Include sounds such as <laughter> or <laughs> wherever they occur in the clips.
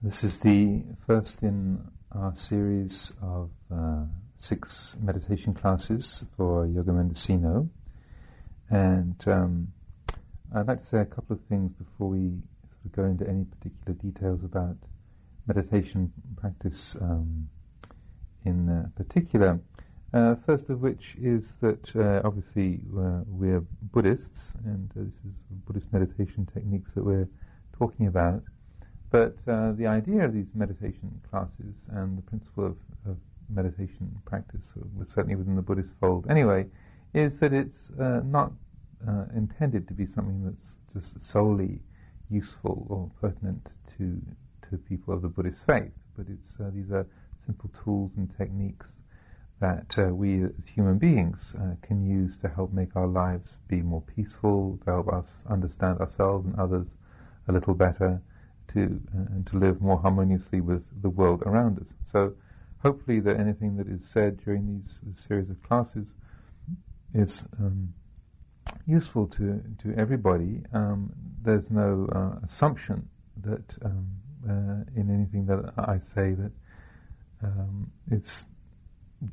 This is the first in our series of uh, six meditation classes for Yoga Mendocino. And um, I'd like to say a couple of things before we sort of go into any particular details about meditation practice um, in uh, particular. Uh, first of which is that uh, obviously we're Buddhists, and uh, this is Buddhist meditation techniques that we're talking about. But uh, the idea of these meditation classes and the principle of, of meditation practice, was certainly within the Buddhist fold anyway, is that it's uh, not uh, intended to be something that's just solely useful or pertinent to to people of the Buddhist faith, but it's uh, these are simple tools and techniques that uh, we as human beings uh, can use to help make our lives be more peaceful, to help us understand ourselves and others a little better, to uh, and to live more harmoniously with the world around us. So, hopefully, that anything that is said during these, series of classes is um, useful to to everybody. Um, there's no uh, assumption that um, uh, in anything that I say that um, it's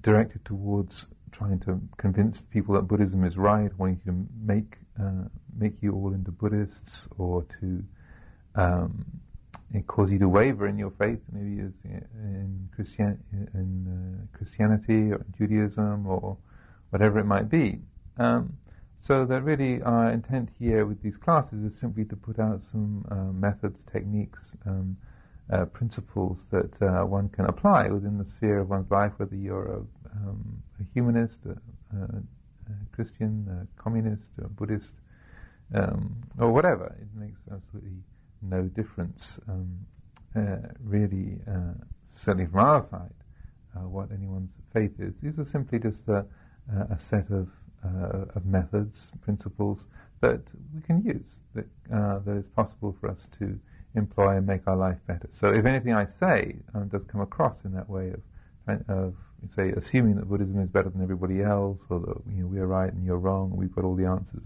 directed towards trying to convince people that Buddhism is right, wanting to make uh, make you all into Buddhists, or to um, cause you to waver in your faith, maybe in, Christian, in uh, Christianity or Judaism or whatever it might be. Um, so that really our intent here with these classes is simply to put out some uh, methods, techniques, um, uh, principles that uh, one can apply within the sphere of one's life, whether you're a, um, a humanist, a, a, a Christian, a communist, a Buddhist, um, or whatever. It makes absolutely no difference, um, uh, really, uh, certainly from our side, uh, what anyone's faith is. These are simply just a, a set of, uh, of methods, principles that we can use, that, uh, that is possible for us to employ and make our life better. So if anything I say um, does come across in that way of, of say, assuming that Buddhism is better than everybody else, or that you know, we're right and you're wrong, we've got all the answers,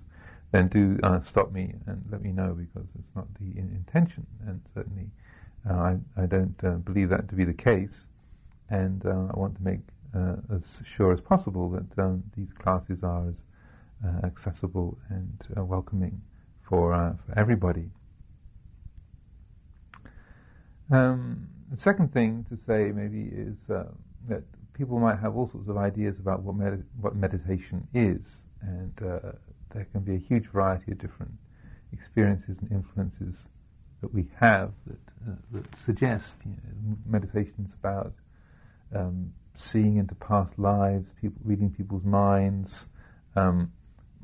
then do uh, stop me and let me know because it's not the intention, and certainly uh, I, I, don't uh, believe that to be the case, and uh, I want to make uh, as sure as possible that um, these classes are as uh, accessible and welcoming for, for everybody. Um, the second thing to say maybe is that people might have all sorts of ideas about what, med- what meditation is, and there can be a huge variety of different experiences and influences that we have that, uh, that suggest you know, meditations about um, seeing into past lives, people, reading people's minds, um,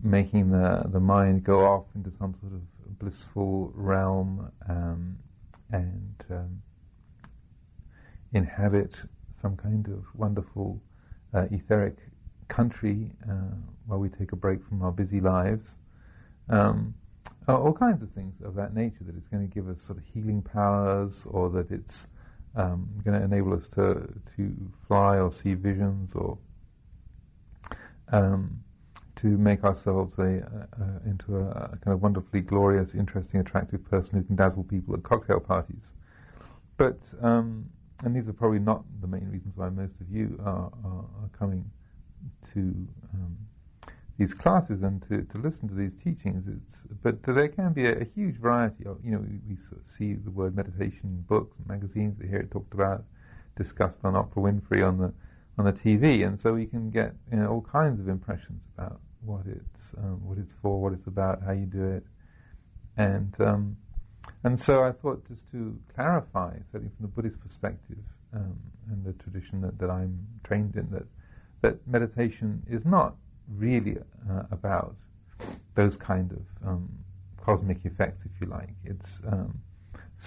making the the mind go off into some sort of blissful realm um, and um, inhabit some kind of wonderful uh, etheric country uh, while we take a break from our busy lives. Um, all kinds of things of that nature that it's going to give us sort of healing powers or that it's um, going to enable us to to fly or see visions or um, to make ourselves a, uh, into a, a, kind of wonderfully glorious, interesting, attractive person who can dazzle people at cocktail parties. But um, and these are probably not the main reasons why most of you are, are, are coming to um, these classes and to, to listen to these teachings. It's, but there can be a, a huge variety of, you know, we, we sort of see the word meditation in books and magazines. We hear it talked about, discussed on Oprah Winfrey on the on the TV, and so we can get you know, all kinds of impressions about what it's um, what it's for, what it's about, how you do it, and um, and so I thought just to clarify, certainly from the Buddhist perspective um, and the tradition that, that I'm trained in, that that meditation is not really uh, about those kind of um, cosmic effects, if you like. It's um,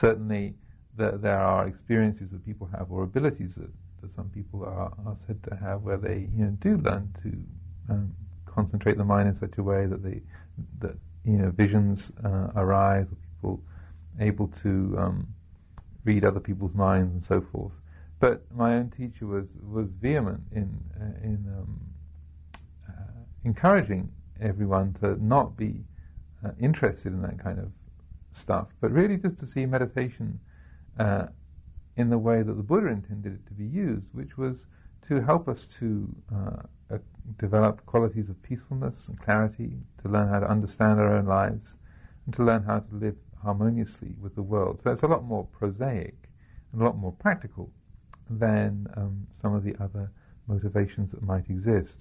certainly that there are experiences that people have or abilities that, that some people are, are, said to have where they you know do learn to um, concentrate the mind in such a way that they that you know visions uh, arise or people able to um, read other people's minds and so forth. But my own teacher was was vehement in uh, in um, uh, encouraging everyone to not be uh, interested in that kind of stuff, but really just to see meditation uh, in the way that the Buddha intended it to be used, which was to help us to uh, uh, develop qualities of peacefulness and clarity, to learn how to understand our own lives, and to learn how to live harmoniously with the world. So it's a lot more prosaic and a lot more practical than um, some of the other motivations that might exist.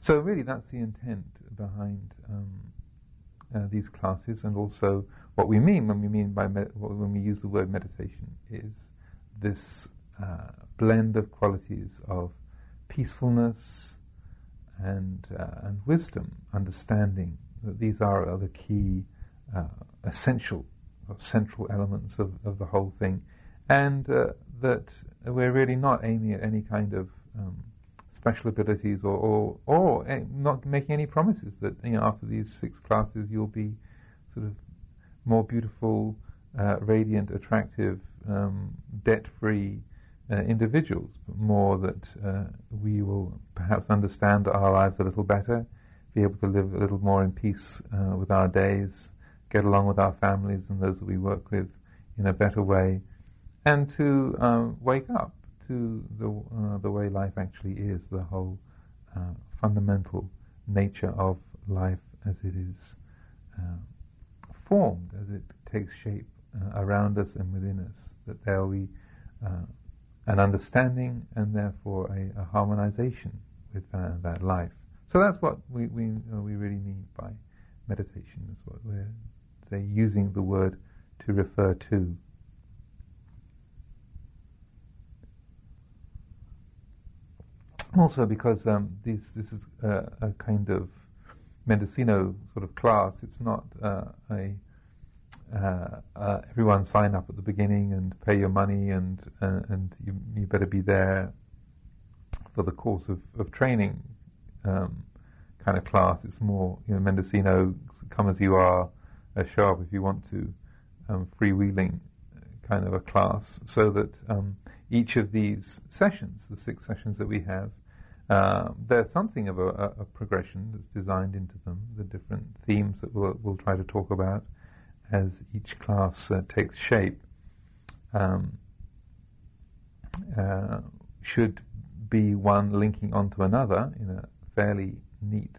So really, that's the intent behind um, uh, these classes, and also what we mean when we mean by med- when we use the word meditation is this uh, blend of qualities of peacefulness and uh, and wisdom, understanding that these are, are the key uh, essential central elements of, of the whole thing, and uh, that we're really not aiming at any kind of um, special abilities or, or, or not making any promises that you know after these six classes you'll be sort of more beautiful, uh, radiant, attractive, um, debt-free uh, individuals, but more that uh, we will perhaps understand our lives a little better, be able to live a little more in peace uh, with our days, get along with our families and those that we work with in a better way, and to um, wake up to the uh, the way life actually is, the whole uh, fundamental nature of life as it is uh, formed, as it takes shape uh, around us and within us. That there will be uh, an understanding and therefore a, a harmonization with uh, that life. So that's what we we we really mean by meditation. Is what we're say using the word to refer to. Also, because um, this this is a kind of Mendocino sort of class. It's not uh, a uh, uh, everyone sign up at the beginning and pay your money, and uh, and you, you, better be there for the course of, of training um, kind of class. It's more you know Mendocino, come as you are, show up if you want to, um, freewheeling kind of a class, so that um, each of these sessions, the six sessions that we have, uh, there's something of a, a, progression that's designed into them, the different themes that we'll, we'll try to talk about as each class uh, takes shape. Um, uh, should be one linking onto another in a fairly neat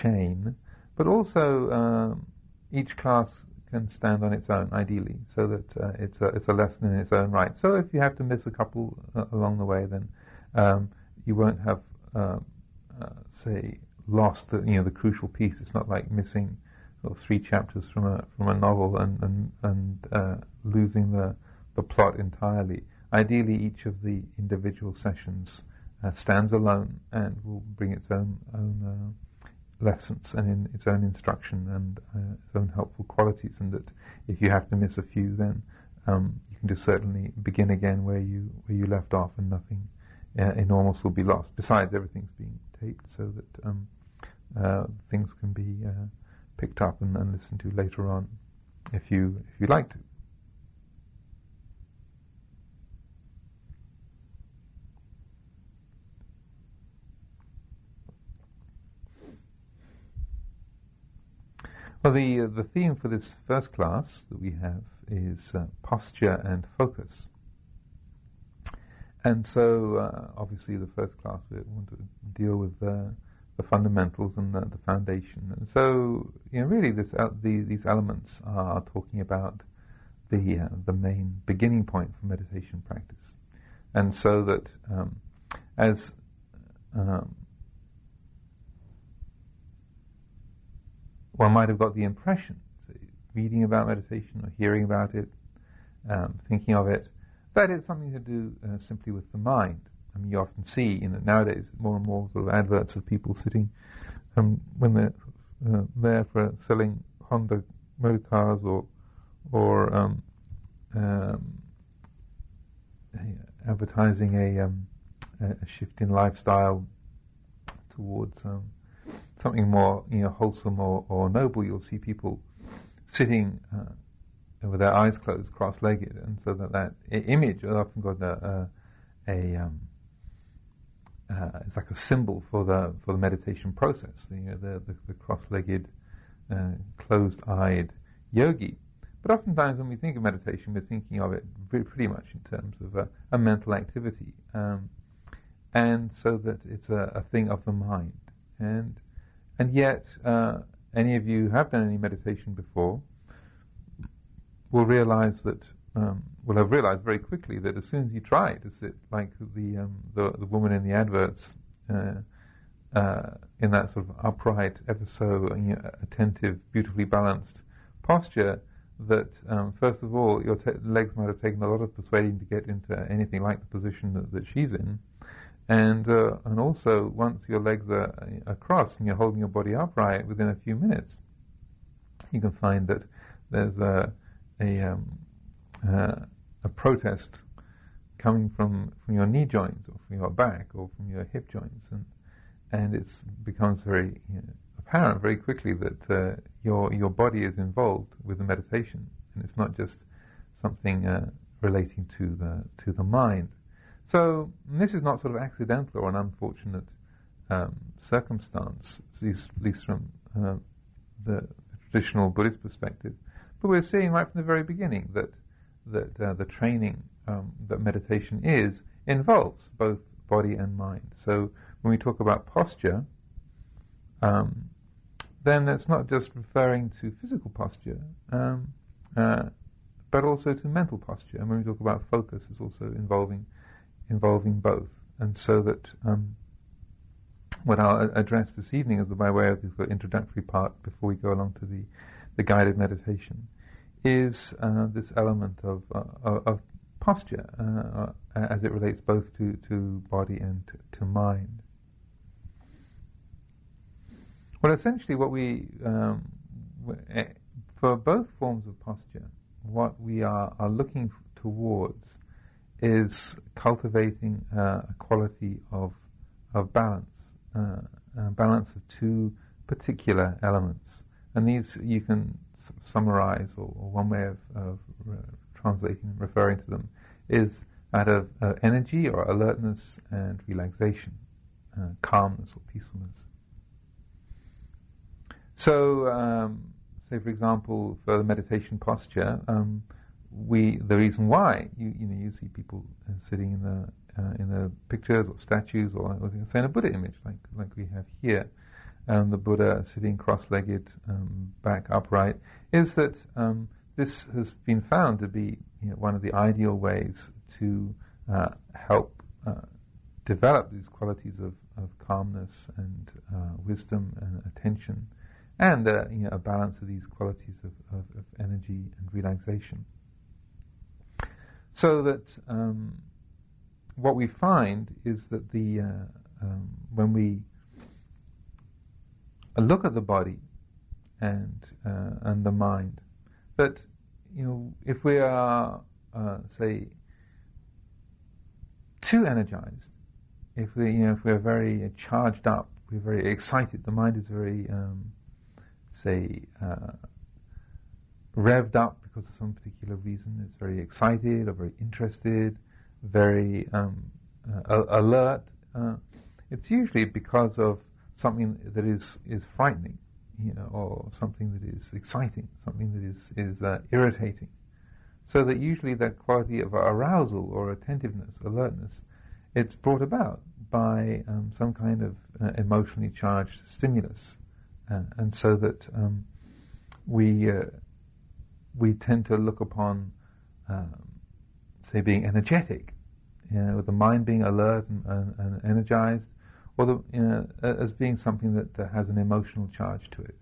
chain, but also um, each class can stand on its own, ideally, so that uh, it's a it's a lesson in its own right. So if you have to miss a couple uh, along the way, then um, you won't have, uh, uh, say, lost the you know the crucial piece. It's not like missing sort of three chapters from a from a novel and and and uh, losing the the plot entirely. Ideally, each of the individual sessions uh, stands alone and will bring its own own uh, lessons and in its own instruction and uh, its own helpful qualities. And that if you have to miss a few, then um, you can just certainly begin again where you where you left off, and nothing uh, enormous will be lost. Besides, everything's being taped so that um, uh, things can be uh, picked up and, and, listened to later on, if you if you like to. Well, the uh, the theme for this first class that we have is uh, posture and focus. And so, uh, obviously, the first class we want to deal with uh, the fundamentals and the, the, foundation. And so, you know, really, this, uh, the, these elements are talking about the uh, the main beginning point for meditation practice. And so that um, as um, one might have got the impression, reading about meditation or hearing about it, um, thinking of it, that it's something to do uh, simply with the mind. I mean, you often see, you know, nowadays more and more sort of adverts of people sitting um, when they're uh, there for selling Honda motor cars or or um, um, advertising a, um, a shift in lifestyle towards um, something more, you know, wholesome or, or noble. You'll see people sitting uh, with their eyes closed, cross-legged, and so that that image has often got a a, a um, uh, it's like a symbol for the for the meditation process. The the, the, the cross-legged, uh, closed-eyed yogi. But oftentimes when we think of meditation, we're thinking of it pretty much in terms of a, a mental activity, um, and so that it's a, a, thing of the mind. And and yet, uh, any of you have done any meditation before will realize that um, will have realized very quickly that as soon as you try to sit like the um, the, the, woman in the adverts. Uh, uh, in that sort of upright, ever so you know, attentive, beautifully balanced posture, that um, first of all your te- legs might have taken a lot of persuading to get into anything like the position that, that she's in, and uh, and also once your legs are across and you're holding your body upright, within a few minutes, you can find that there's a a, um, uh, a protest coming from from your knee joints or from your back or from your hip joints, and and it becomes very you know, apparent very quickly that uh, your your body is involved with the meditation, and it's not just something uh, relating to the to the mind. So this is not sort of accidental or an unfortunate um, circumstance, at least, at least from uh, the, the, traditional Buddhist perspective. But we're seeing right from the very beginning that that uh, the training um, that meditation is involves both body and mind. So when we talk about posture, um, then it's not just referring to physical posture, um, uh, but also to mental posture. And when we talk about focus, it's also involving involving both. And so that um, what I'll address this evening is by way of the introductory part before we go along to the, the guided meditation is uh, this element of, uh, of posture uh, as it relates both to, to body and to, to mind. Well, essentially, what we um, eh, for both forms of posture, what we are, are looking towards is cultivating uh, a quality of of balance, uh, a balance of two particular elements, and these you can summarize, or, or one way of, of re- translating and referring to them is that of uh, energy or alertness and relaxation, uh, calmness or peacefulness. So, um, say for example, for the meditation posture, um, we the reason why you you know you see people uh, sitting in the uh, in the pictures or statues or, or say in a Buddha image like like we have here, um, the Buddha sitting cross-legged, um, back upright, is that um, this has been found to be you know, one of the ideal ways to uh, help uh, develop these qualities of, of calmness and uh, wisdom and attention and uh, you know, a balance of these qualities of, of, of energy and relaxation. So that um, what we find is that the uh, um, when we look at the body and uh, and the mind, But you know if we are uh, say too energized, if we you know if we're very charged up, we're very excited, the mind is very um, say, uh, revved up because of some particular reason, It's very excited or very interested, very um, uh, alert, uh, it's usually because of something that is, is frightening, you know, or something that is exciting, something that is, is uh, irritating. So that usually that quality of arousal or attentiveness, alertness, it's brought about by um, some kind of uh, emotionally charged stimulus uh, and so that um, we uh, we tend to look upon, um, say, being energetic, you know, with the mind being alert and, and, and energized, or the, you know, as being something that has an emotional charge to it.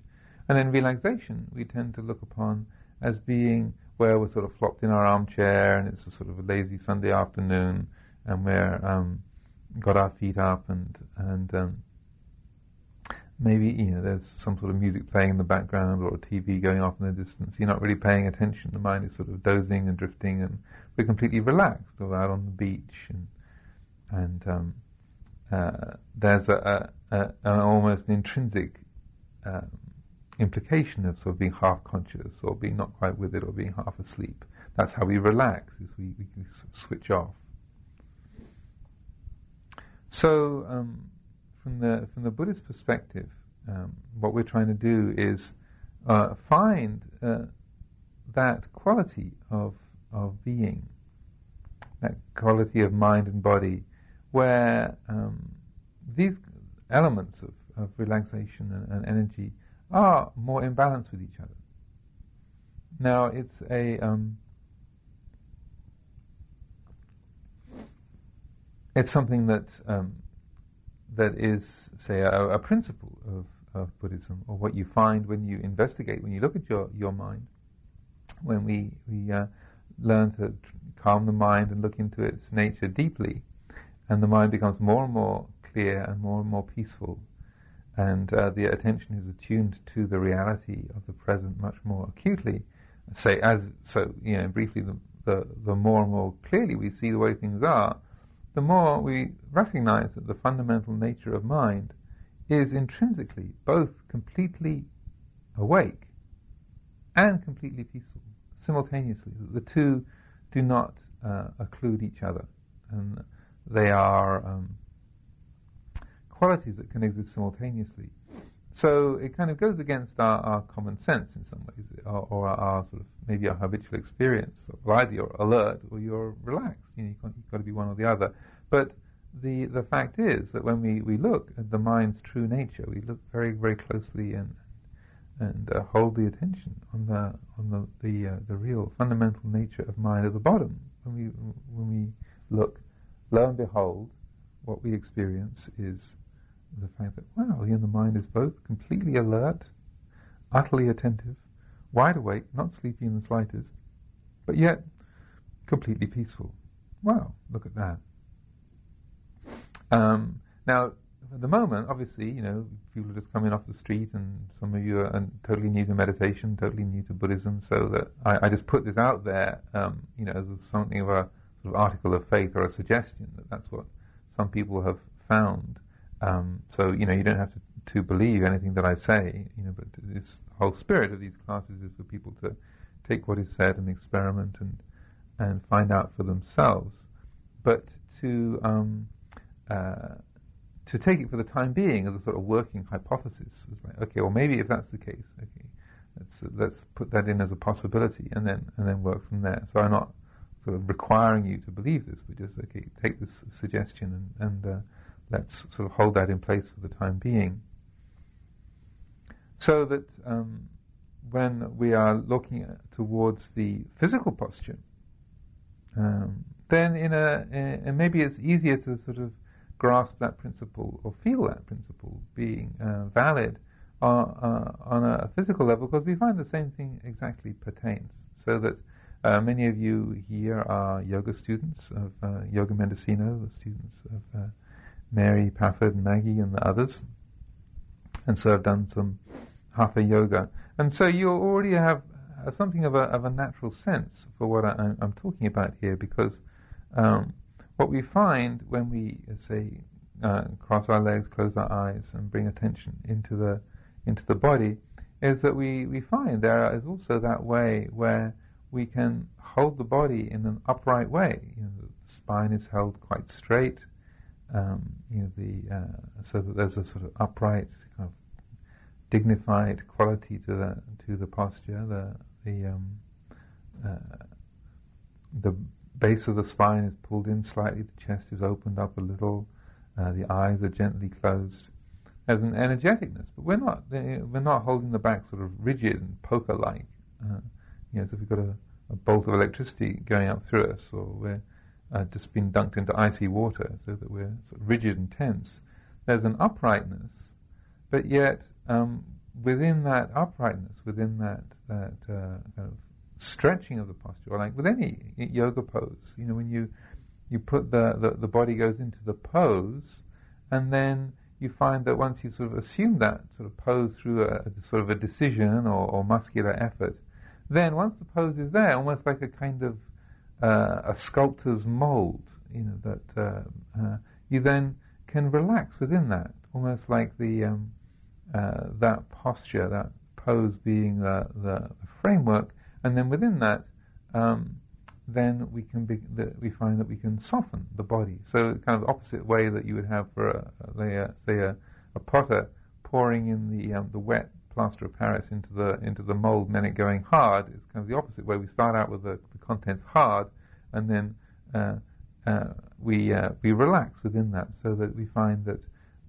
And in relaxation, we tend to look upon as being where we're sort of flopped in our armchair and it's a sort of a lazy Sunday afternoon and we're um, got our feet up and and um, maybe you know there's some sort of music playing in the background or a TV going off in the distance. You're not really paying attention. The mind is sort of dozing and drifting, and we're completely relaxed. Or out on the beach, and and um, uh, there's a, a, a, an almost intrinsic um, implication of sort of being half conscious or being not quite with it or being half asleep. That's how we relax, is we, we switch off. So um, from the from the Buddhist perspective, um, what we're trying to do is uh, find uh, that quality of of being, that quality of mind and body, where um, these elements of, of relaxation and, and, energy are more in balance with each other. Now, it's a um, it's something that um, that is, say, a, a principle of, of Buddhism, or what you find when you investigate, when you look at your, your mind, when we we uh, learn to calm the mind and look into its nature deeply, and the mind becomes more and more clear and more and more peaceful, and uh, the attention is attuned to the reality of the present much more acutely. Say, as so, you know, briefly, the, the the more and more clearly we see the way things are, the more we recognize that the fundamental nature of mind is intrinsically both completely awake and completely peaceful simultaneously. The two do not uh, occlude each other, and they are um, qualities that can exist simultaneously. So it kind of goes against our, our common sense in some ways, or, or our, our, sort of maybe our habitual experience. Either you're alert or you're relaxed. You know, you've, you've got to be one or the other. But the the fact is that when we, we look at the mind's true nature, we look very very closely and and uh, hold the attention on the on the the, uh, the real fundamental nature of mind at the bottom. When we when we look, lo and behold, what we experience is the fact that wow, the mind is both completely alert, utterly attentive, wide awake, not sleepy in the slightest, but yet completely peaceful. Wow, look at that. Um, now, at the moment, obviously, you know, people are just coming off the street, and some of you are totally new to meditation, totally new to Buddhism. So that I, I just put this out there, um, you know, as something of a sort of article of faith or a suggestion that that's what some people have found. Um, so you know, you don't have to, to believe anything that I say, you know, but this whole spirit of these classes is for people to take what is said and experiment and and find out for themselves, but to um, uh, to take it for the time being as a sort of working hypothesis. Okay, well maybe if that's the case, okay, let's let's put that in as a possibility and then and then work from there. So I'm not sort of requiring you to believe this, but just okay, take this suggestion and, and uh, let's sort of hold that in place for the time being. So that um, when we are looking at, towards the physical posture, um, then in a, in, maybe it's easier to sort of grasp that principle or feel that principle being uh, valid on, uh, on a physical level because we find the same thing exactly pertains. So that uh, many of you here are yoga students of uh, Yoga Mendocino, students of uh, Mary Pafford and Maggie and the others, and so I've done some hatha yoga. And so you already have something of a, of a natural sense for what I, am talking about here because um, what we find when we uh, say uh, cross our legs, close our eyes, and bring attention into the into the body, is that we, we find there is also that way where we can hold the body in an upright way. You know, the spine is held quite straight. Um, you know, the uh, so that there's a sort of upright, kind of dignified quality to the to the posture. The the um, uh, the base of the spine is pulled in slightly, the chest is opened up a little, uh, the eyes are gently closed. There's an energeticness, but we're not uh, we're not holding the back sort of rigid and poker-like. You know, if we've got a, a, bolt of electricity going up through us, or we're uh, just being dunked into icy water, so that we're sort of rigid and tense. There's an uprightness, but yet um, within that uprightness, within that that uh, kind of stretching of the posture, or like with any yoga pose. You know, when you you put the, the, the body goes into the pose, and then you find that once you sort of assume that sort of pose through a, a sort of a decision or, or, muscular effort, then once the pose is there, almost like a kind of uh, a sculptor's mold, you know, that uh, uh, you then can relax within that, almost like the um, uh, that posture, that pose being the, the framework, and then within that, um, then we can be, we find that we can soften the body. So kind of the opposite way that you would have for a, a say a, a, potter pouring in the um, the wet plaster of Paris into the into the mold and then it going hard. It's kind of the opposite way. We start out with the, the contents hard, and then uh, uh, we uh, we relax within that, so that we find that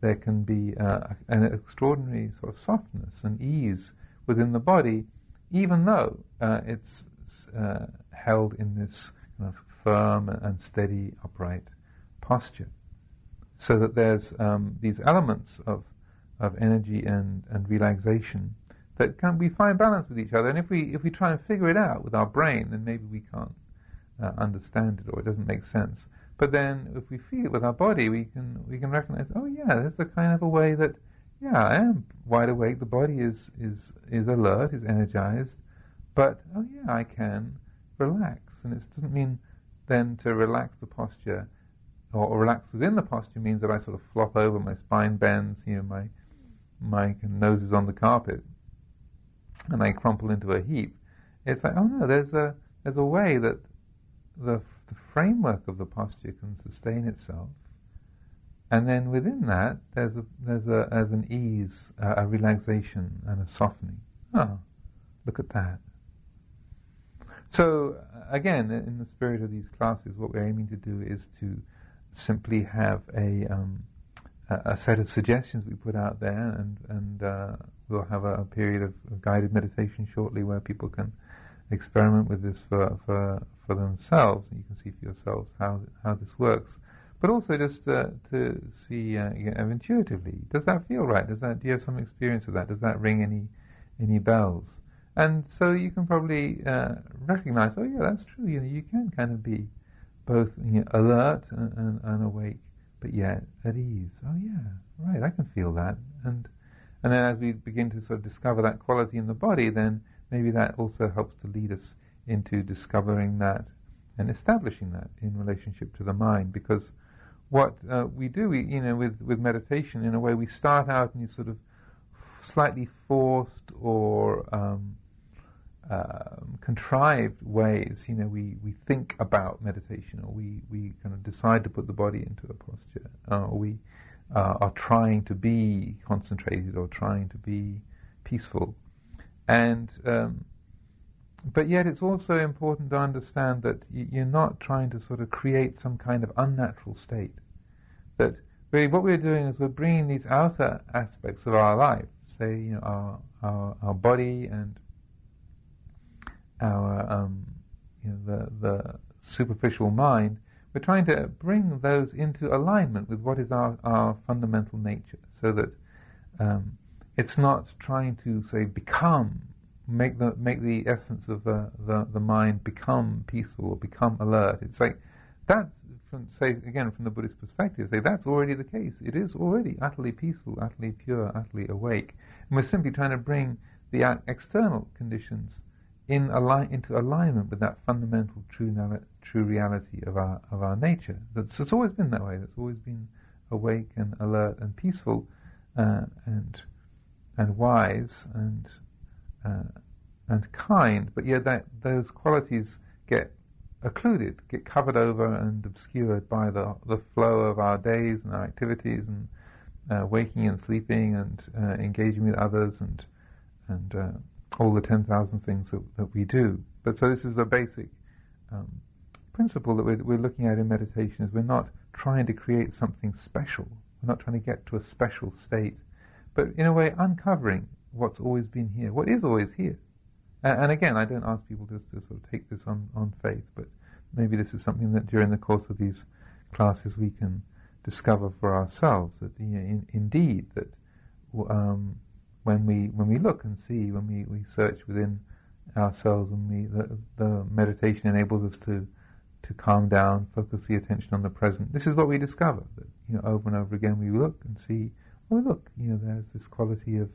there can be uh, an extraordinary sort of softness and ease within the body, even though uh, it's uh, held in this kind of firm and steady, upright posture. So that there's um, these elements of of energy and, and relaxation that can we find balance with each other. And if we if we try and figure it out with our brain, then maybe we can't uh, understand it or it doesn't make sense. But then if we feel it with our body, we can we can recognize, oh yeah, there's a kind of a way that yeah, I am wide awake. The body is is is alert, is energized, but oh yeah, I can relax, and it doesn't mean then to relax the posture or, or relax within the posture means that I sort of flop over, my spine bends, you know, my my nose is on the carpet, and I crumple into a heap. It's like, oh no, there's a there's a way that the, the framework of the posture can sustain itself, and then within that there's a there's a there's an ease, a relaxation, and a softening. Oh, look at that. So again, in the spirit of these classes, what we're aiming to do is to simply have a um, a, set of suggestions we put out there, and and uh, we'll have a, period of, of, guided meditation shortly where people can experiment with this for for for themselves, and you can see for yourselves how how this works. But also just uh, to see uh, intuitively, does that feel right? Does that do you have some experience of that? Does that ring any any bells? And so you can probably uh, recognize, oh yeah, that's true. You know, you can kind of be both you know, alert and, and, and awake but yet at ease. Oh yeah, right, I can feel that. And and then as we begin to sort of discover that quality in the body, then maybe that also helps to lead us into discovering that and establishing that in relationship to the mind. Because what uh, we do, we, you know, with, with meditation, in a way, we start out in these sort of slightly forced or um, um, contrived ways, you know, we, we think about meditation, or we, we kind of decide to put the body into a posture, uh, or we uh, are trying to be concentrated or trying to be peaceful. And um, but yet, it's also important to understand that you're not trying to sort of create some kind of unnatural state. That really, what we're doing is we're bringing these outer aspects of our life, say, you know, our our, our body and our um, you know, the the superficial mind, we're trying to bring those into alignment with what is our, our fundamental nature, so that um, it's not trying to say become make the make the essence of the, the, the mind become peaceful or become alert. It's like that's from say again from the Buddhist perspective, say that's already the case. It is already utterly peaceful, utterly pure, utterly awake, and we're simply trying to bring the external conditions in into alignment with that fundamental true true reality of our of our nature. That's it's always been that way. It's always been awake and alert and peaceful uh, and and wise and uh, and kind. But yet that those qualities get occluded, get covered over and obscured by the the flow of our days and our activities and uh, waking and sleeping and uh, engaging with others and and uh, all the 10,000 things that, that we do. But so this is the basic um, principle that we're, we're looking at in meditation is we're not trying to create something special. We're not trying to get to a special state, but in a way uncovering what's always been here, what is always here. And, and again, I don't ask people just to sort of take this on, on faith, but maybe this is something that during the course of these classes we can discover for ourselves that you know, in, indeed that um, when we when we look and see, when we, we search within ourselves, and we the, the meditation enables us to to calm down, focus the attention on the present. This is what we discover. That you know, over and over again, we look and see. Oh, look! You know, there's this quality of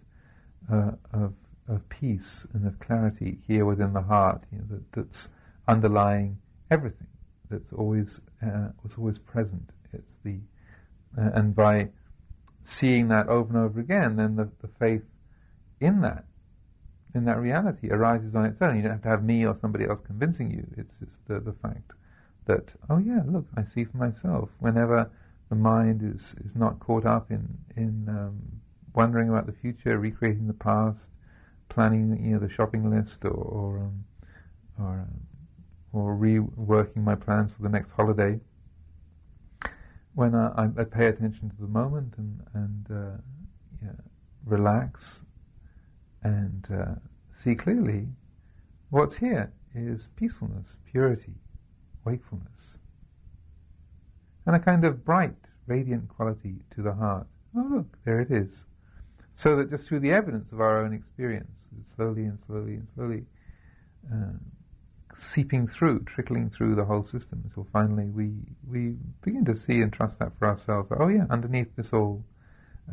uh, of of peace and of clarity here within the heart. You know, that, that's underlying everything. That's always uh, was always present. It's the uh, and by seeing that over and over again, then the, the faith in that, in that reality, arises on its own. You don't have to have me or somebody else convincing you. It's just the, the fact that, oh yeah, look, I see for myself. Whenever the mind is, is not caught up in, in um, wondering about the future, recreating the past, planning, you know, the shopping list or or, um, or, um, or reworking my plans for the next holiday. When I, I pay attention to the moment and and uh, yeah, relax and uh, see clearly, what's here is peacefulness, purity, wakefulness, and a kind of bright, radiant quality to the heart. Oh, look, there it is. So that just through the evidence of our own experience, slowly and slowly and slowly uh, seeping through, trickling through the whole system, until finally we we begin to see and trust that for ourselves. That, oh yeah, underneath this all,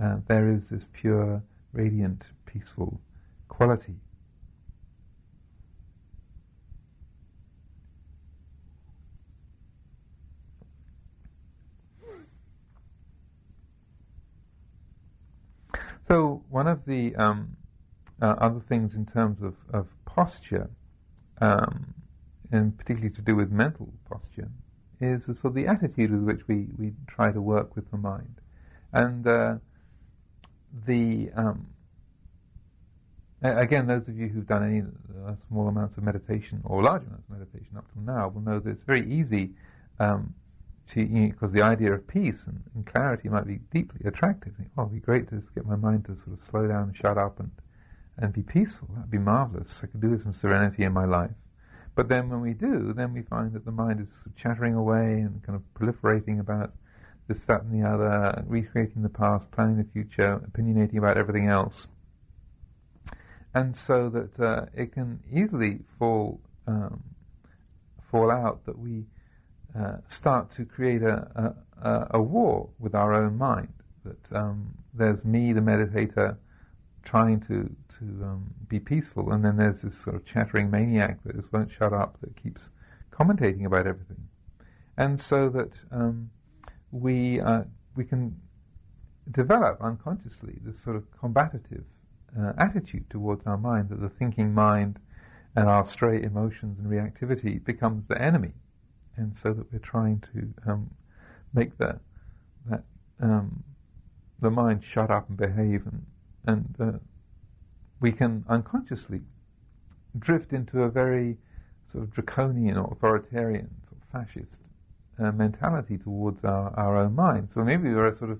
uh, there is this pure, radiant, peaceful quality. So one of the um, uh, other things in terms of, of posture, um, and particularly to do with mental posture, is the, sort of the attitude with which we, we try to work with the mind. And uh, the um, again, those of you who've done any uh, small amounts of meditation or large amounts of meditation up till now will know that it's very easy um, to because you know, the idea of peace and, and, clarity might be deeply attractive. oh, it'd be great to just get my mind to sort of slow down and shut up and and be peaceful. That'd be marvelous. I could do with some serenity in my life. But then when we do, then we find that the mind is chattering away and kind of proliferating about this, that, and the other, recreating the past, planning the future, opinionating about everything else. And so that uh, it can easily fall um, fall out that we uh, start to create a, a, a, war with our own mind. That um, there's me, the meditator, trying to to um, be peaceful, and then there's this sort of chattering maniac that just won't shut up, that keeps commentating about everything, and so that um, we uh, we can develop unconsciously this sort of combative uh, attitude towards our mind, that the thinking mind and our stray emotions and reactivity becomes the enemy and so that we're trying to um, make that that um, the mind shut up and behave, and and uh, we can unconsciously drift into a very sort of draconian or authoritarian, sort of fascist uh, mentality towards our, our own mind. So maybe we're a sort of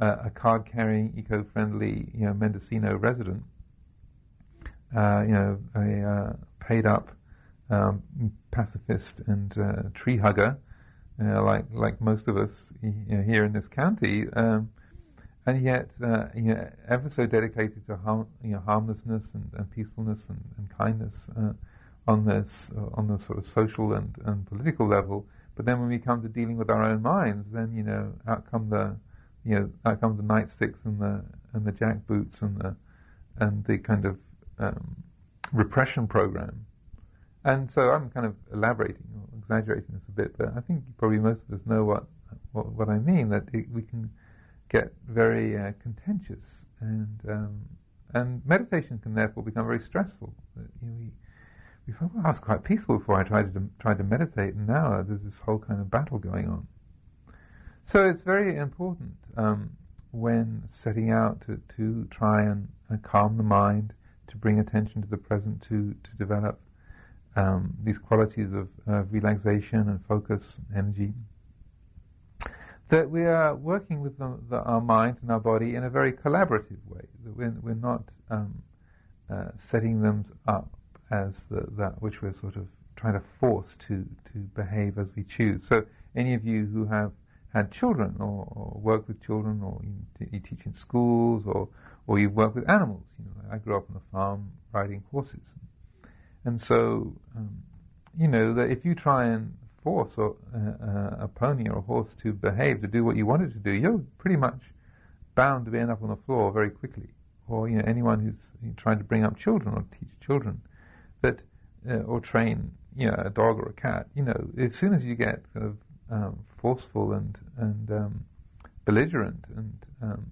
a card-carrying, eco-friendly, you know, Mendocino resident, uh, you know, a uh, paid-up um, pacifist and uh, tree hugger, like like most of us you know, here in this county, um, and yet uh, you know, ever so dedicated to you know, harmlessness and, and peacefulness and, and kindness uh, on this on the sort of social and, and political level. But then when we come to dealing with our own minds, then you know out come the you know out come the nightsticks and the and the jackboots and the and the kind of um, repression program and so I'm kind of elaborating or exaggerating this a bit, but I think probably most of us know what what, what I mean. That it, we can get very uh, contentious, and um, and meditation can therefore become very stressful. You know, we we thought, well, I was quite peaceful before I tried to tried to meditate, and now there's this whole kind of battle going on. So it's very important um, when setting out to, to try and uh, calm the mind, to bring attention to the present, to to develop um, these qualities of uh, relaxation and focus, energy, that we are working with the, the, our mind and our body in a very collaborative way. That we're, we're not um, uh, setting them up as the, that which we're sort of trying to force to, to behave as we choose. So, any of you who have had children or, or work with children, or you, you, teach in schools, or or you work with animals. You know, I grew up on a farm riding horses, and so, um, you know, that if you try and force a, a, a, pony or a horse to behave, to do what you want it to do, you're pretty much bound to end up on the floor very quickly. Or, you know, anyone who's trying to bring up children or teach children that, uh, or train, you know, a dog or a cat, you know, as soon as you get kind of um, forceful and, and um, belligerent and um,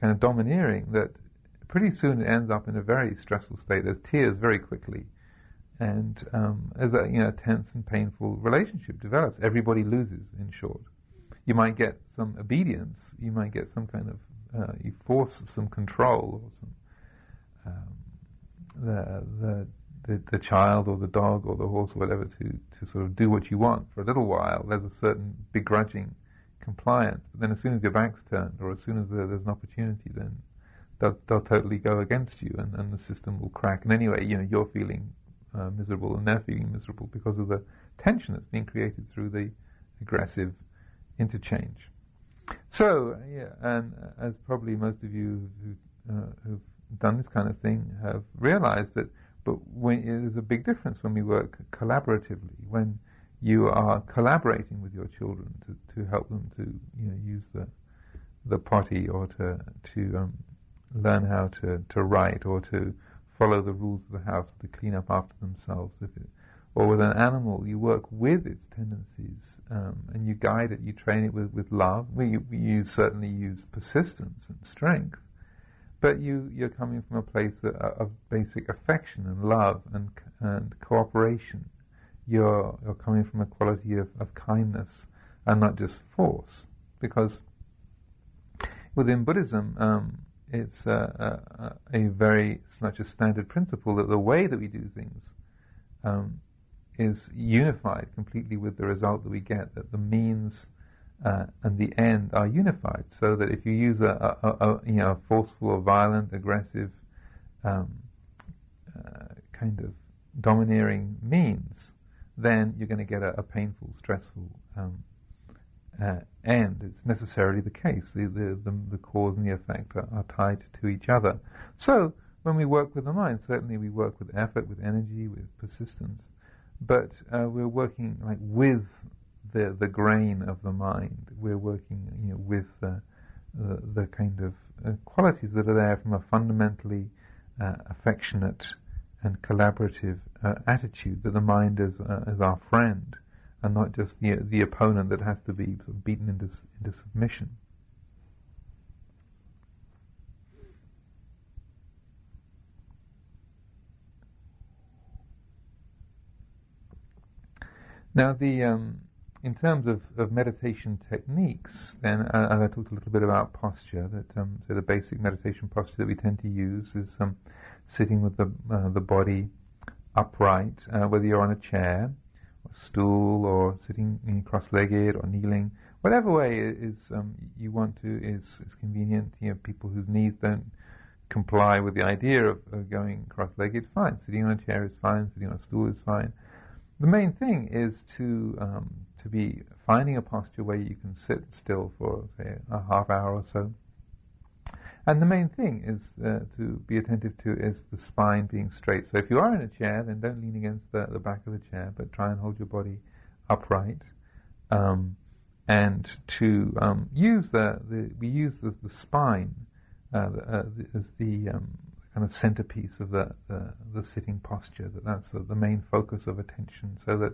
kind of domineering, that pretty soon it ends up in a very stressful state. There's tears very quickly, and um, as a you know tense and painful relationship develops, everybody loses. In short, you might get some obedience, you might get some kind of uh, you force some control or some um, the, the the, the child or the dog or the horse or whatever to, to sort of do what you want for a little while. There's a certain begrudging compliance. But then as soon as your back's turned or as soon as there, there's an opportunity, then they'll, they'll totally go against you and, and the system will crack. And anyway, you know, you're feeling uh, miserable and they're feeling miserable because of the tension that's being created through the aggressive interchange. So, yeah, and as probably most of you who, uh, who've done this kind of thing have realized that but when, there's a big difference when we work collaboratively, when you are collaborating with your children to, to help them to you know use the the potty or to to um, learn how to, to write or to follow the rules of the house to clean up after themselves. It, or with an animal, you work with its tendencies um, and you guide it, you train it with, with love. We, we use, certainly use persistence and strength, but you, you're coming from a place of basic affection and love and, and cooperation. You're, you're coming from a quality of, of kindness and not just force. Because within Buddhism, um, it's a, a, a, very much a standard principle that the way that we do things um, is unified completely with the result that we get, that the means uh, and the end are unified, so that if you use a, a, a you know a forceful or violent, aggressive um, uh, kind of domineering means, then you're going to get a, painful, stressful um, uh, end. It's necessarily the case. The, the, the, the cause and the effect are, are, tied to each other. So when we work with the mind, certainly we work with effort, with energy, with persistence, but uh, we're working like with the the grain of the mind. We're working you know, with the, the, the kind of uh, qualities that are there from a fundamentally uh, affectionate and collaborative uh, attitude that the mind is uh, is our friend and not just the the opponent that has to be sort of beaten into into submission. Now, the um, in terms of, of meditation techniques, then, uh, and I talked a little bit about posture. That um, so the basic meditation posture that we tend to use is um, sitting with the uh, the body upright, uh, whether you're on a chair, or stool, or sitting cross-legged, or kneeling, whatever way is um, you want to is is convenient. You know, people whose knees don't comply with the idea of, of going cross-legged, fine. Sitting on a chair is fine. Sitting on a stool is fine the main thing is to um, to be finding a posture where you can sit still for say a half hour or so. And the main thing is uh, to be attentive to is the spine being straight. So if you are in a chair, then don't lean against the, the back of the chair, but try and hold your body upright. Um, and to um, use the, the we use the, the spine uh, uh, as the um, kind of centerpiece of the, the, sitting posture, that that's the, the, main focus of attention, so that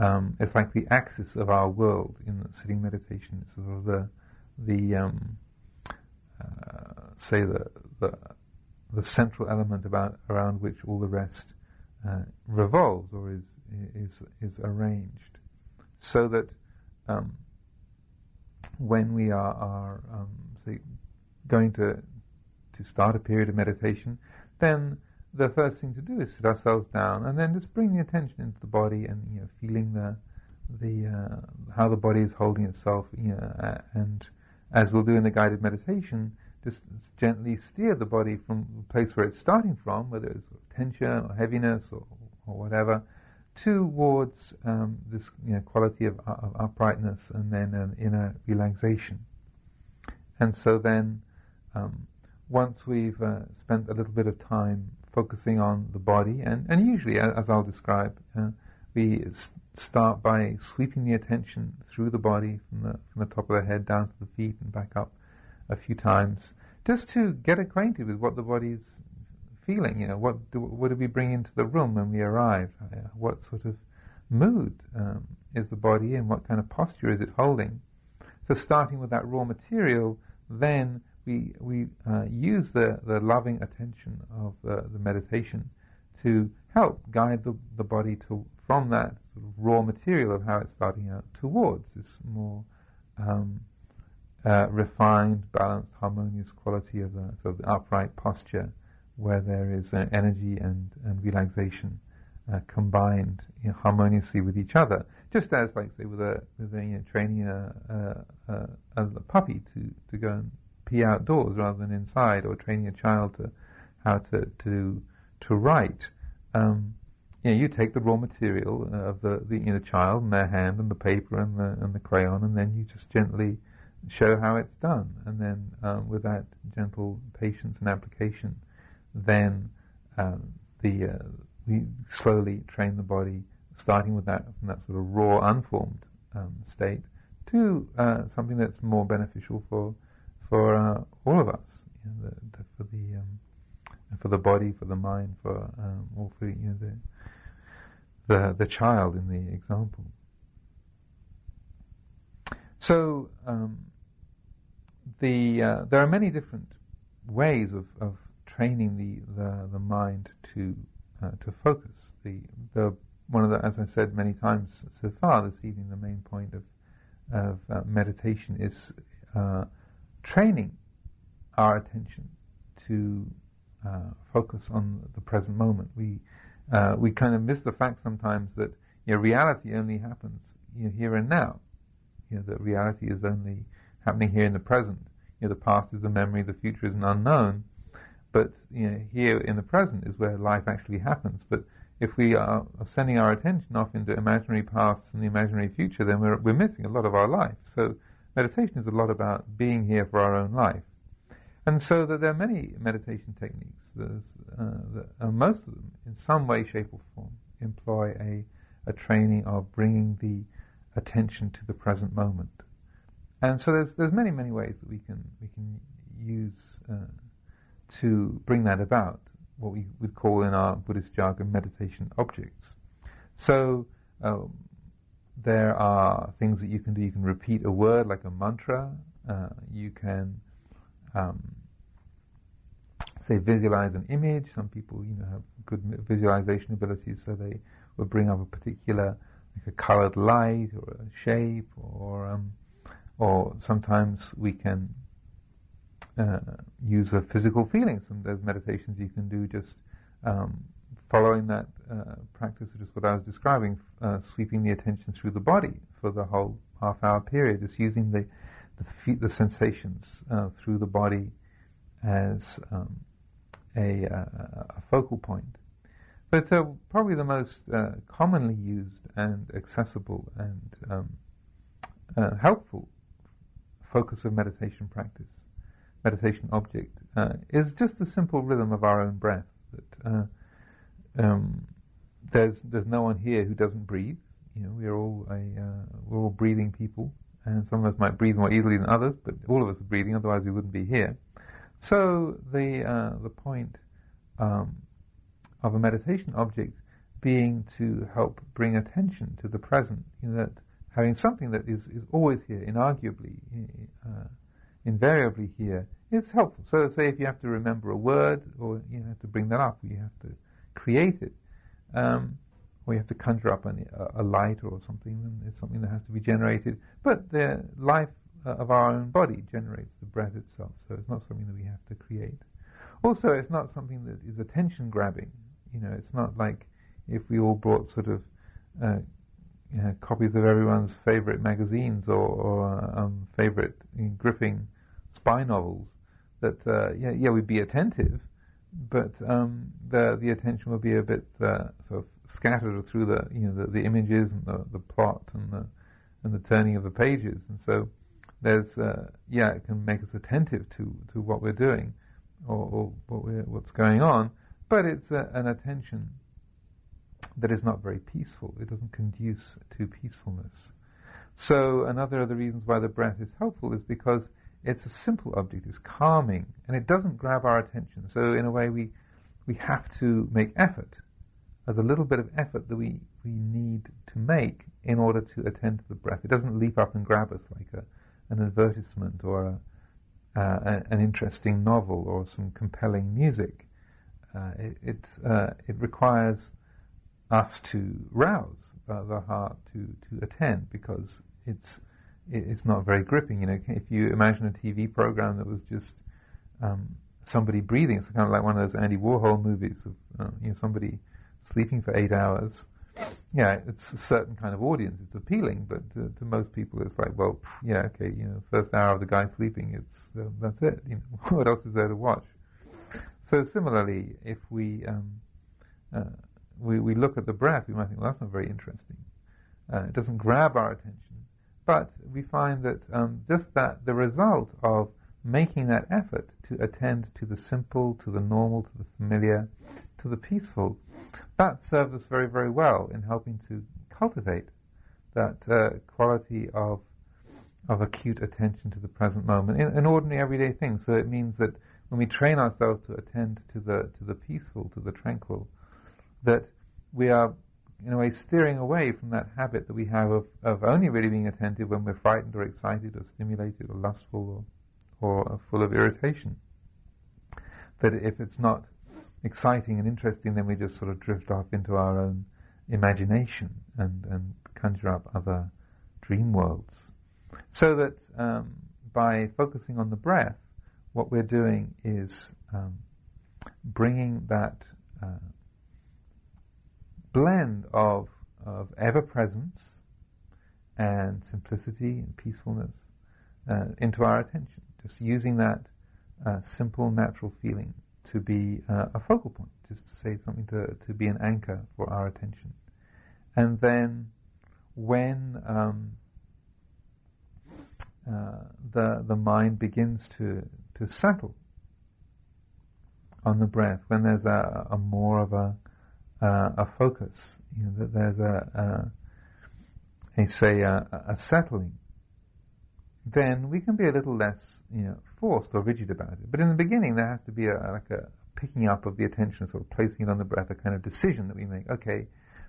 um, it's like the axis of our world in sitting meditation. It's sort of the, the um, uh, say the, the, the central element about around which all the rest uh, revolves or is is is arranged, so that um, when we are, are um, say going to to start a period of meditation, then the first thing to do is sit ourselves down and then just bring the attention into the body and you know feeling the the uh, how the body is holding itself you know, uh, and as we'll do in the guided meditation just gently steer the body from the place where it's starting from whether it's tension or heaviness or, or whatever towards um, this you know, quality of, of, uprightness and then an inner relaxation. And so then um, once we've uh, spent a little bit of time focusing on the body, and, and usually, as I'll describe, uh, we start by sweeping the attention through the body from the, from the top of the head down to the feet and back up a few times, just to get acquainted with what the body's feeling. You know, what do, what do we bring into the room when we arrive? Uh, what sort of mood um, is the body in? What kind of posture is it holding? So, starting with that raw material, then we we uh, use the, the loving attention of the meditation to help guide the, the body to from that sort of raw material of how it's starting out towards this more um, uh, refined, balanced, harmonious quality of the, sort of the upright posture where there is uh, energy and, and relaxation uh, combined you know, harmoniously with each other. Just as, like, say, with a, with a you know, training a, a, a, puppy to, to go and pee outdoors rather than inside, or training a child to how to to to write. Um, you know, you take the raw material of the, the you know, child and their hand and the paper and the and the crayon, and then you just gently show how it's done. And then um, with that gentle patience and application, then um, the uh, we slowly train the body, starting with that from that sort of raw, unformed um, state, to uh, something that's more beneficial for for uh, all of us, you know, the, the, for the um, for the body, for the mind, for um, or for you know the the the child in the example. So um, the uh, there are many different ways of, of training the, the, the mind to uh, to focus. The the one of the as I said many times so far this evening, the main point of of uh, meditation is uh, training our attention to uh, focus on the present moment. We uh, we kind of miss the fact sometimes that you know, reality only happens you know, here and now. You know, that reality is only happening here in the present. You know, the past is a memory, the future is an unknown. But you know, here in the present is where life actually happens. But if we are sending our attention off into imaginary pasts and the imaginary future, then we're, we're missing a lot of our life. So meditation is a lot about being here for our own life. And so that there are many meditation techniques. Uh, that, most of them, in some way, shape, or form, employ a, a training of bringing the attention to the present moment. And so there's there's many many ways that we can we can use uh, to bring that about. What we would call in our Buddhist jargon meditation objects. So um, there are things that you can do. You can repeat a word like a mantra. Uh, you can um, say visualize an image. Some people, you know, have good visualization abilities, so they will bring up a particular, like a colored light or a shape, or um, or sometimes we can uh, use a physical feeling. Some there's meditations you can do just um, following that uh, practice, which is what I was describing, uh, sweeping the attention through the body for the whole half hour period, just using the the, the sensations uh, through the body as um, a, uh, a, focal point. But uh, probably the most uh, commonly used and accessible and um, uh, helpful focus of meditation practice, meditation object, is just the simple rhythm of our own breath. That um, there's there's no one here who doesn't breathe. You know, we're all a we're all breathing people and some of us might breathe more easily than others, but all of us are breathing, otherwise we wouldn't be here. So the uh, the point um, of a meditation object being to help bring attention to the present, you know, that having something that is, is always here, inarguably, uh, invariably here, is helpful. So say if you have to remember a word, or you have to bring that up, you have to create it. Um, or you have to conjure up an, a, light or something, and it's something that has to be generated. But the life uh, of our own body generates the breath itself, so it's not something that we have to create. Also, it's not something that is attention grabbing. You know, it's not like if we all brought sort of uh, you know, copies of everyone's favorite magazines or, or um, favorite you know, gripping spy novels. That uh, yeah, yeah, we'd be attentive, but um, the the attention will be a bit uh, sort of scattered through the you know the, the images and the, the plot and the and the turning of the pages, and so there's uh, yeah it can make us attentive to to what we're doing or, or what we're, what's going on, but it's a, an attention that is not very peaceful. It doesn't conduce to peacefulness. So another of the reasons why the breath is helpful is because it's a simple object, it's calming, and it doesn't grab our attention. So in a way, we we have to make effort as a little bit of effort that we, we need to make in order to attend to the breath. It doesn't leap up and grab us like a, an advertisement or a, uh, an interesting novel or some compelling music. Uh, it uh, it, requires us to rouse the heart to, to attend because it's it's not very gripping. You know, if you imagine a TV program that was just um, somebody breathing. It's kind of like one of those Andy Warhol movies of uh, you know somebody sleeping for eight hours. Yeah, it's a certain kind of audience. It's appealing, but to, to most people, it's like, well, yeah, okay, you know, first hour of the guy sleeping, it's uh, that's it. You know, <laughs> what else is there to watch? So similarly, if we um, uh, we we look at the breath, we might think, well, that's not very interesting. Uh, it doesn't grab our attention, but we find that um, just that the result of making that effort to attend to the simple, to the normal, to the familiar, to the peaceful, that serves us very, very well in helping to cultivate that uh, quality of of acute attention to the present moment in, in, ordinary everyday things. So it means that when we train ourselves to attend to the to the peaceful, to the tranquil, that we are in a way steering away from that habit that we have of, of only really being attentive when we're frightened or excited or stimulated or lustful or, or full of irritation. That if it's not exciting and interesting, then we just sort of drift off into our own imagination and, and conjure up other dream worlds. So that um, by focusing on the breath, what we're doing is um, bringing that uh, blend of, of ever presence and simplicity and peacefulness uh, into our attention. Just using that uh, simple, natural feeling to be uh, a focal point, just to say something to, to be an anchor for our attention. And then when um, uh, the the mind begins to to settle on the breath, when there's a, a more of a uh, a focus, you know, that there's a, a, a say a, a, settling, then we can be a little less you know forced or rigid about it. But in the beginning, there has to be a, like a picking up of the attention, sort of placing it on the breath, a kind of decision that we make. Okay,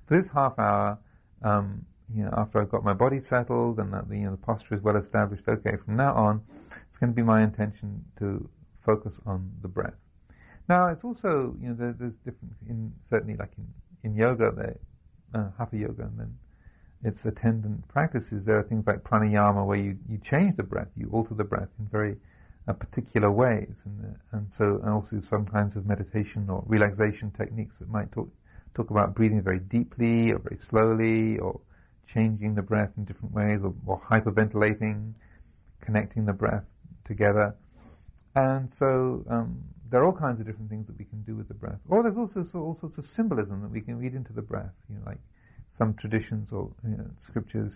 for this half hour, um, you know, after I've got my body settled and that the, you know, the posture is well established, okay, from now on, it's going to be my intention to focus on the breath. Now, it's also, you know, there, there's different, in, certainly like in, in yoga, there, uh, hatha yoga, and then its attendant practices, there are things like pranayama where you, you change the breath, you alter the breath in very uh, particular ways, and, uh, and so, and also some kinds of meditation or relaxation techniques that might talk, talk about breathing very deeply or very slowly or changing the breath in different ways or, or hyperventilating, connecting the breath together. And so um, there are all kinds of different things that we can do with the breath. Or there's also so, all sorts of symbolism that we can read into the breath. You know, like some traditions or you know, scriptures,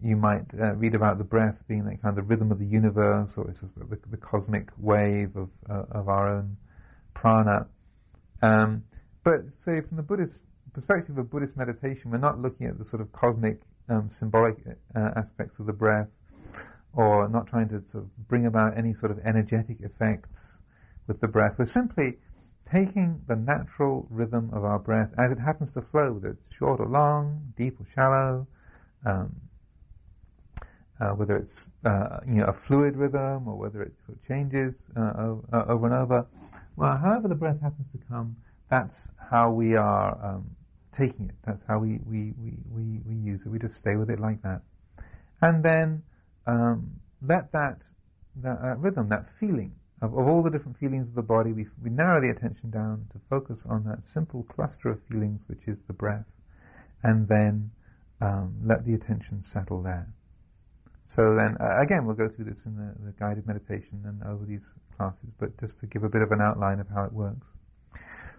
you might uh, read about the breath being that kind of the rhythm of the universe, or it's just the, the cosmic wave of uh, of our own prana. Um, but say from the Buddhist perspective of Buddhist meditation, we're not looking at the sort of cosmic um, symbolic uh, aspects of the breath, or not trying to sort of bring about any sort of energetic effects with the breath. We're simply taking the natural rhythm of our breath as it happens to flow, whether it's short or long, deep or shallow, um, uh, whether it's uh, you know a fluid rhythm or whether it sort of changes uh, uh, over and over. Well, however the breath happens to come, that's how we are um, taking it. That's how we, we, we, we, we use it. We just stay with it like that. And then um, let that, that rhythm, that feeling, of, of all the different feelings of the body, we, we narrow the attention down to focus on that simple cluster of feelings, which is the breath, and then um, let the attention settle there. So then, uh, again, we'll go through this in the, the guided meditation and over these classes, but just to give a bit of an outline of how it works.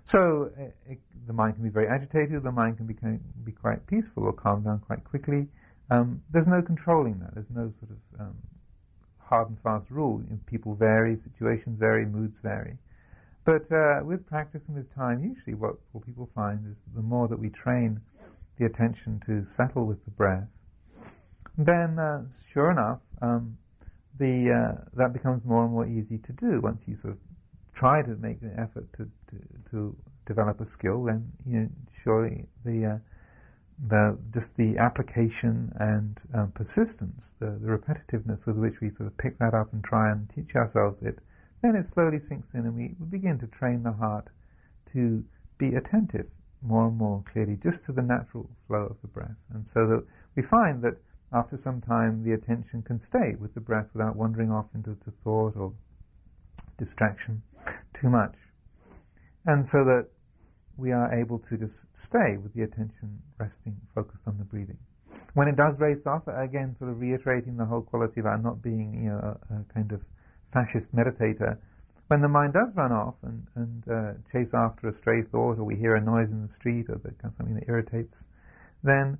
So it, it, the mind can be very agitated, the mind can be, can be quite peaceful or calm down quite quickly. Um, there's no controlling that. There's no sort of um, hard and fast rule. You know, people vary, situations vary, moods vary. But uh, with practice and with time, usually what, what people find is the more that we train the attention to settle with the breath, then uh, sure enough, um, the uh, that becomes more and more easy to do once you sort of try to make the effort to, to, to develop a skill, then you know, surely the uh, the just the application and um, persistence, the, the repetitiveness with which we sort of pick that up and try and teach ourselves it, then it slowly sinks in, and we, we begin to train the heart to be attentive more and more clearly, just to the natural flow of the breath, and so that we find that after some time the attention can stay with the breath without wandering off into thought or distraction. too much. And so that we are able to just stay with the attention resting, focused on the breathing. When it does race off, again, sort of reiterating the whole quality about not being, you know, a, a kind of fascist meditator, when the mind does run off and, and uh, chase after a stray thought, or we hear a noise in the street, or the, kind of something that irritates, then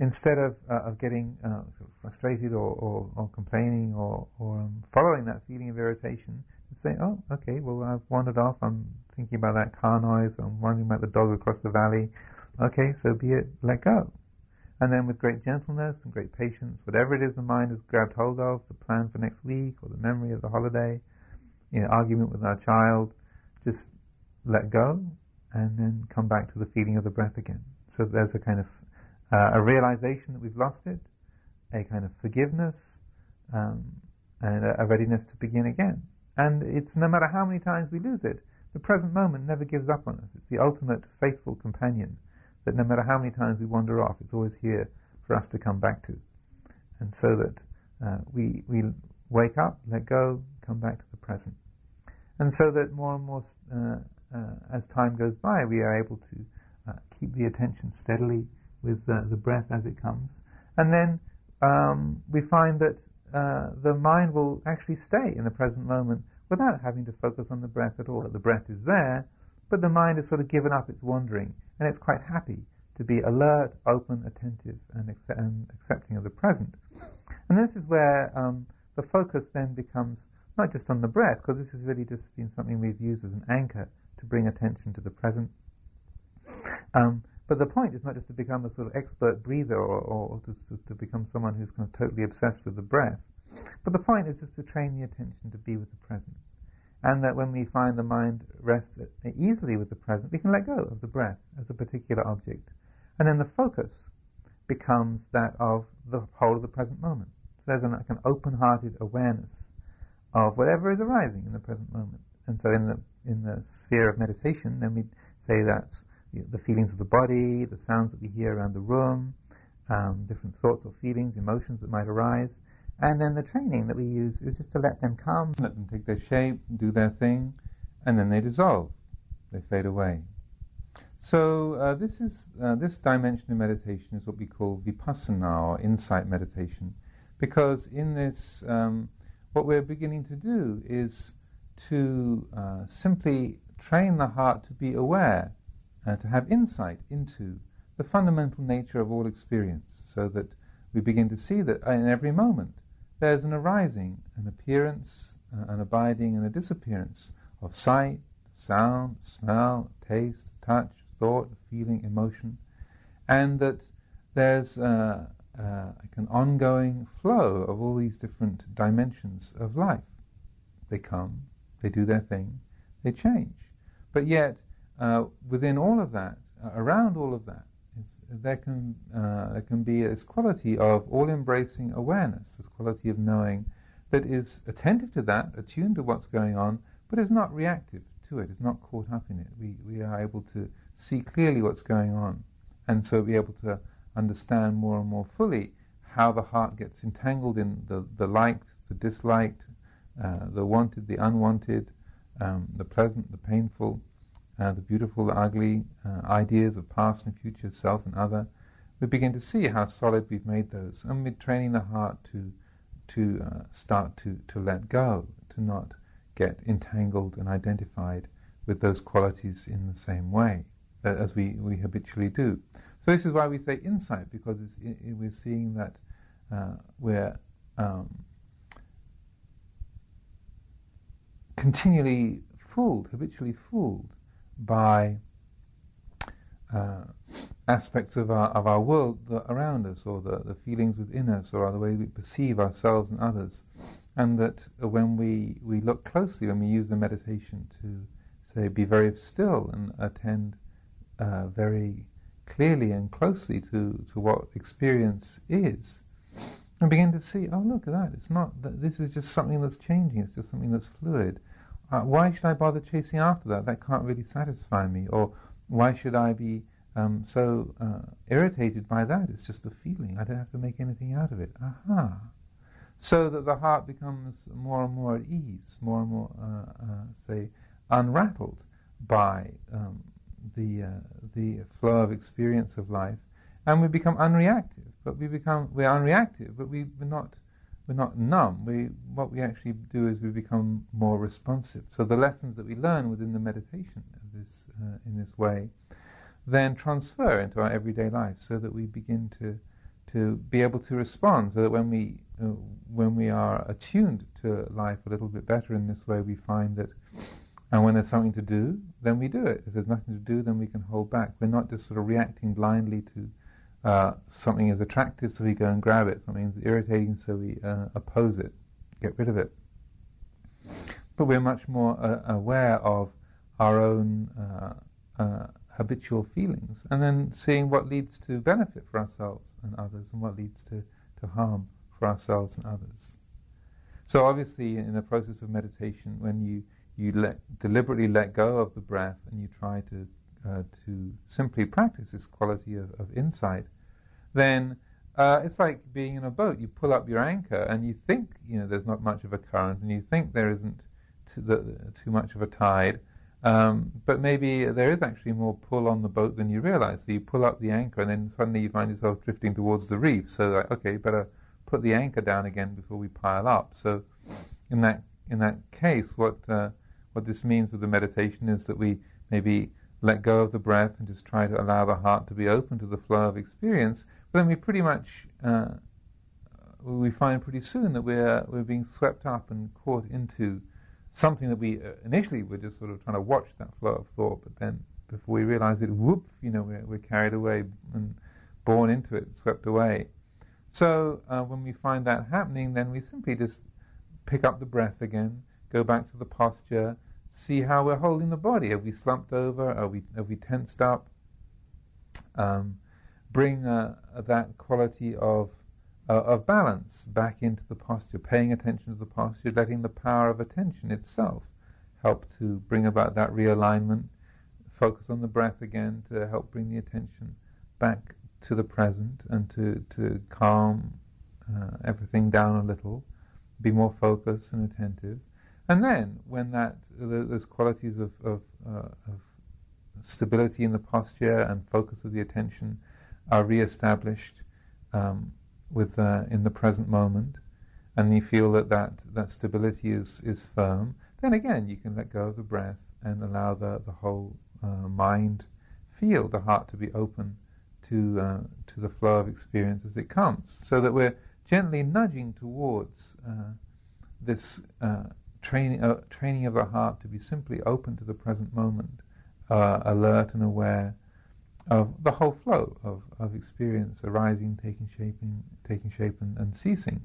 instead of, uh, of getting uh, sort of frustrated or, or, or, complaining or, or um, following that feeling of irritation, say, oh, okay, well, I've wandered off. I'm thinking about that car noise. I'm wondering about the dog across the valley. Okay, so be it. Let go. And then with great gentleness and great patience, whatever it is the mind has grabbed hold of, the plan for next week or the memory of the holiday, you know, argument with our child, just let go and then come back to the feeling of the breath again. So there's a kind of uh, a realization that we've lost it, a kind of forgiveness, um, and a, a readiness to begin again. And it's no matter how many times we lose it, the present moment never gives up on us. It's the ultimate faithful companion that no matter how many times we wander off, it's always here for us to come back to. And so that uh, we, we wake up, let go, come back to the present. And so that more and more, uh, uh, as time goes by, we are able to uh, keep the attention steadily with the breath as it comes. And then um, we find that uh, the mind will actually stay in the present moment without having to focus on the breath at all. That the breath is there, but the mind has sort of given up its wandering, and it's quite happy to be alert, open, attentive, and, accept- and accepting of the present. And this is where um, the focus then becomes not just on the breath, because this has really just been something we've used as an anchor to bring attention to the present. Um, but the point is not just to become a sort of expert breather or, or to, to become someone who's kind of totally obsessed with the breath. But the point is just to train the attention to be with the present. And that when we find the mind rests easily with the present, we can let go of the breath as a particular object. And then the focus becomes that of the whole of the present moment. So there's an, like an open-hearted awareness of whatever is arising in the present moment. And so in the in the sphere of meditation, then we say that's the feelings of the body, the sounds that we hear around the room, um, different thoughts or feelings, emotions that might arise. And then the training that we use is just to let them come, let them take their shape, do their thing, and then they dissolve. They fade away. So uh, this is uh, this dimension of meditation is what we call vipassana or insight meditation, because in this, um, what we're beginning to do is to uh, simply train the heart to be aware uh, to have insight into the fundamental nature of all experience, so that we begin to see that in every moment there's an arising, an appearance, uh, an abiding, and a disappearance of sight, sound, smell, taste, touch, thought, feeling, emotion, and that there's uh, uh, like an ongoing flow of all these different dimensions of life. They come, they do their thing, they change. But yet, uh, within all of that, uh, around all of that, there can uh, there can be this quality of all-embracing awareness, this quality of knowing that is attentive to that, attuned to what's going on, but is not reactive to it, is not caught up in it. We we are able to see clearly what's going on, and so be able to understand more and more fully how the heart gets entangled in the the liked, the disliked, uh, the wanted, the unwanted, um, the pleasant, the painful uh, the beautiful, the ugly uh, ideas of past and future, self and other, we begin to see how solid we've made those, and we're training the heart to to uh, start to to let go, to not get entangled and identified with those qualities in the same way uh, as we, we habitually do. So this is why we say insight, because it, we're seeing that uh, we're um, continually fooled, habitually fooled by uh, aspects of our of our world around us, or the, the feelings within us, or the way we perceive ourselves and others, and that when we we look closely, when we use the meditation to say be very still and attend uh, very clearly and closely to to what experience is, and begin to see, oh look at that, it's not that this is just something that's changing, it's just something that's fluid uh, why should I bother chasing after that? That can't really satisfy me. Or why should I be um, so uh, irritated by that? It's just a feeling. I don't have to make anything out of it. Aha. So that the heart becomes more and more at ease, more and more, uh, uh say, unrattled by um, the uh, the flow of experience of life, and we become unreactive. But we become we're unreactive, but we, we're not we're not numb. We what we actually do is we become more responsive. So the lessons that we learn within the meditation of this uh, in this way, then transfer into our everyday life, so that we begin to to be able to respond. So that when we uh, when we are attuned to life a little bit better in this way, we find that. And when there's something to do, then we do it. If there's nothing to do, then we can hold back. We're not just sort of reacting blindly to uh, something is attractive, so we go and grab it. Something is irritating, so we uh, oppose it, get rid of it. But we're much more uh, aware of our own uh, uh, habitual feelings, and then seeing what leads to benefit for ourselves and others, and what leads to, to harm for ourselves and others. So obviously, in the process of meditation, when you you let, deliberately let go of the breath and you try to uh, to simply practice this quality of, of insight, then uh, it's like being in a boat. You pull up your anchor and you think you know there's not much of a current, and you think there isn't too, the, too much of a tide, um, but maybe there is actually more pull on the boat than you realize. So you pull up the anchor, and then suddenly you find yourself drifting towards the reef. So like, okay, better put the anchor down again before we pile up. So in that in that case, what uh, what this means with the meditation is that we maybe let go of the breath and just try to allow the heart to be open to the flow of experience, but then we pretty much uh, we find pretty soon that we're we're being swept up and caught into something that we uh, initially were just sort of trying to watch that flow of thought, but then before we realize it, whoop, you know, we're, we're carried away and born into it, swept away. So uh, when we find that happening, then we simply just pick up the breath again, go back to the posture, see how we're holding the body. Are we slumped over? Are we are we tensed up? Um, bring uh, that quality of uh, of balance back into the posture, paying attention to the posture, letting the power of attention itself help to bring about that realignment. Focus on the breath again to help bring the attention back to the present and to to calm uh, everything down a little, be more focused and attentive. And then, when that those qualities of, of, uh, of stability in the posture and focus of the attention are re-established um, with uh, in the present moment, and you feel that, that that stability is is firm, then again you can let go of the breath and allow the the whole uh, mind feel the heart to be open to uh, to the flow of experience as it comes, so that we're gently nudging towards uh, this uh, training, uh, training of the heart to be simply open to the present moment, alert and aware of the whole flow of, of experience arising, taking shape, taking shape and, and ceasing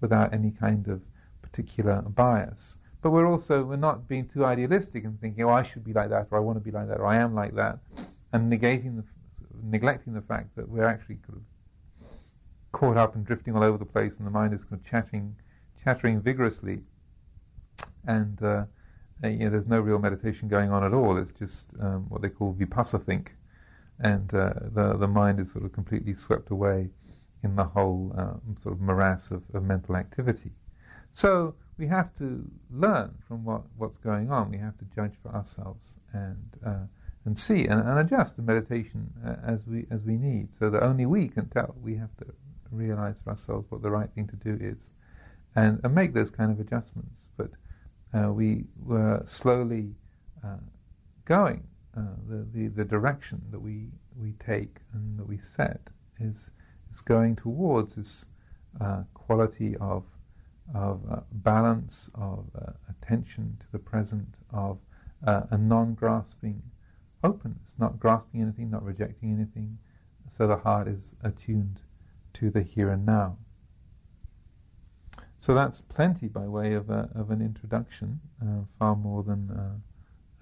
without any kind of particular bias. But we're also we're not being too idealistic and thinking, oh, I should be like that, or I want to be like that, or I am like that, and negating the neglecting the fact that we're actually kind of caught up and drifting all over the place, and the mind is kind of chattering, chattering vigorously and uh, you know, there's no real meditation going on at all. It's just um, what they call vipassana think, and uh, the the mind is sort of completely swept away in the whole uh, sort of morass of, of, mental activity. So we have to learn from what, what's going on. We have to judge for ourselves and uh, and see and, and, adjust the meditation uh, as we as we need, so that only we can tell. We have to realize for ourselves what the right thing to do is, and, and make those kind of adjustments. But uh, we were slowly uh, going. Uh, the, the, the direction that we we take and that we set is is going towards this uh, quality of of uh, balance, of uh, attention to the present, of a non-grasping openness, not grasping anything, not rejecting anything. So the heart is attuned to the here and now. So that's plenty by way of, a, of an introduction, uh, far more than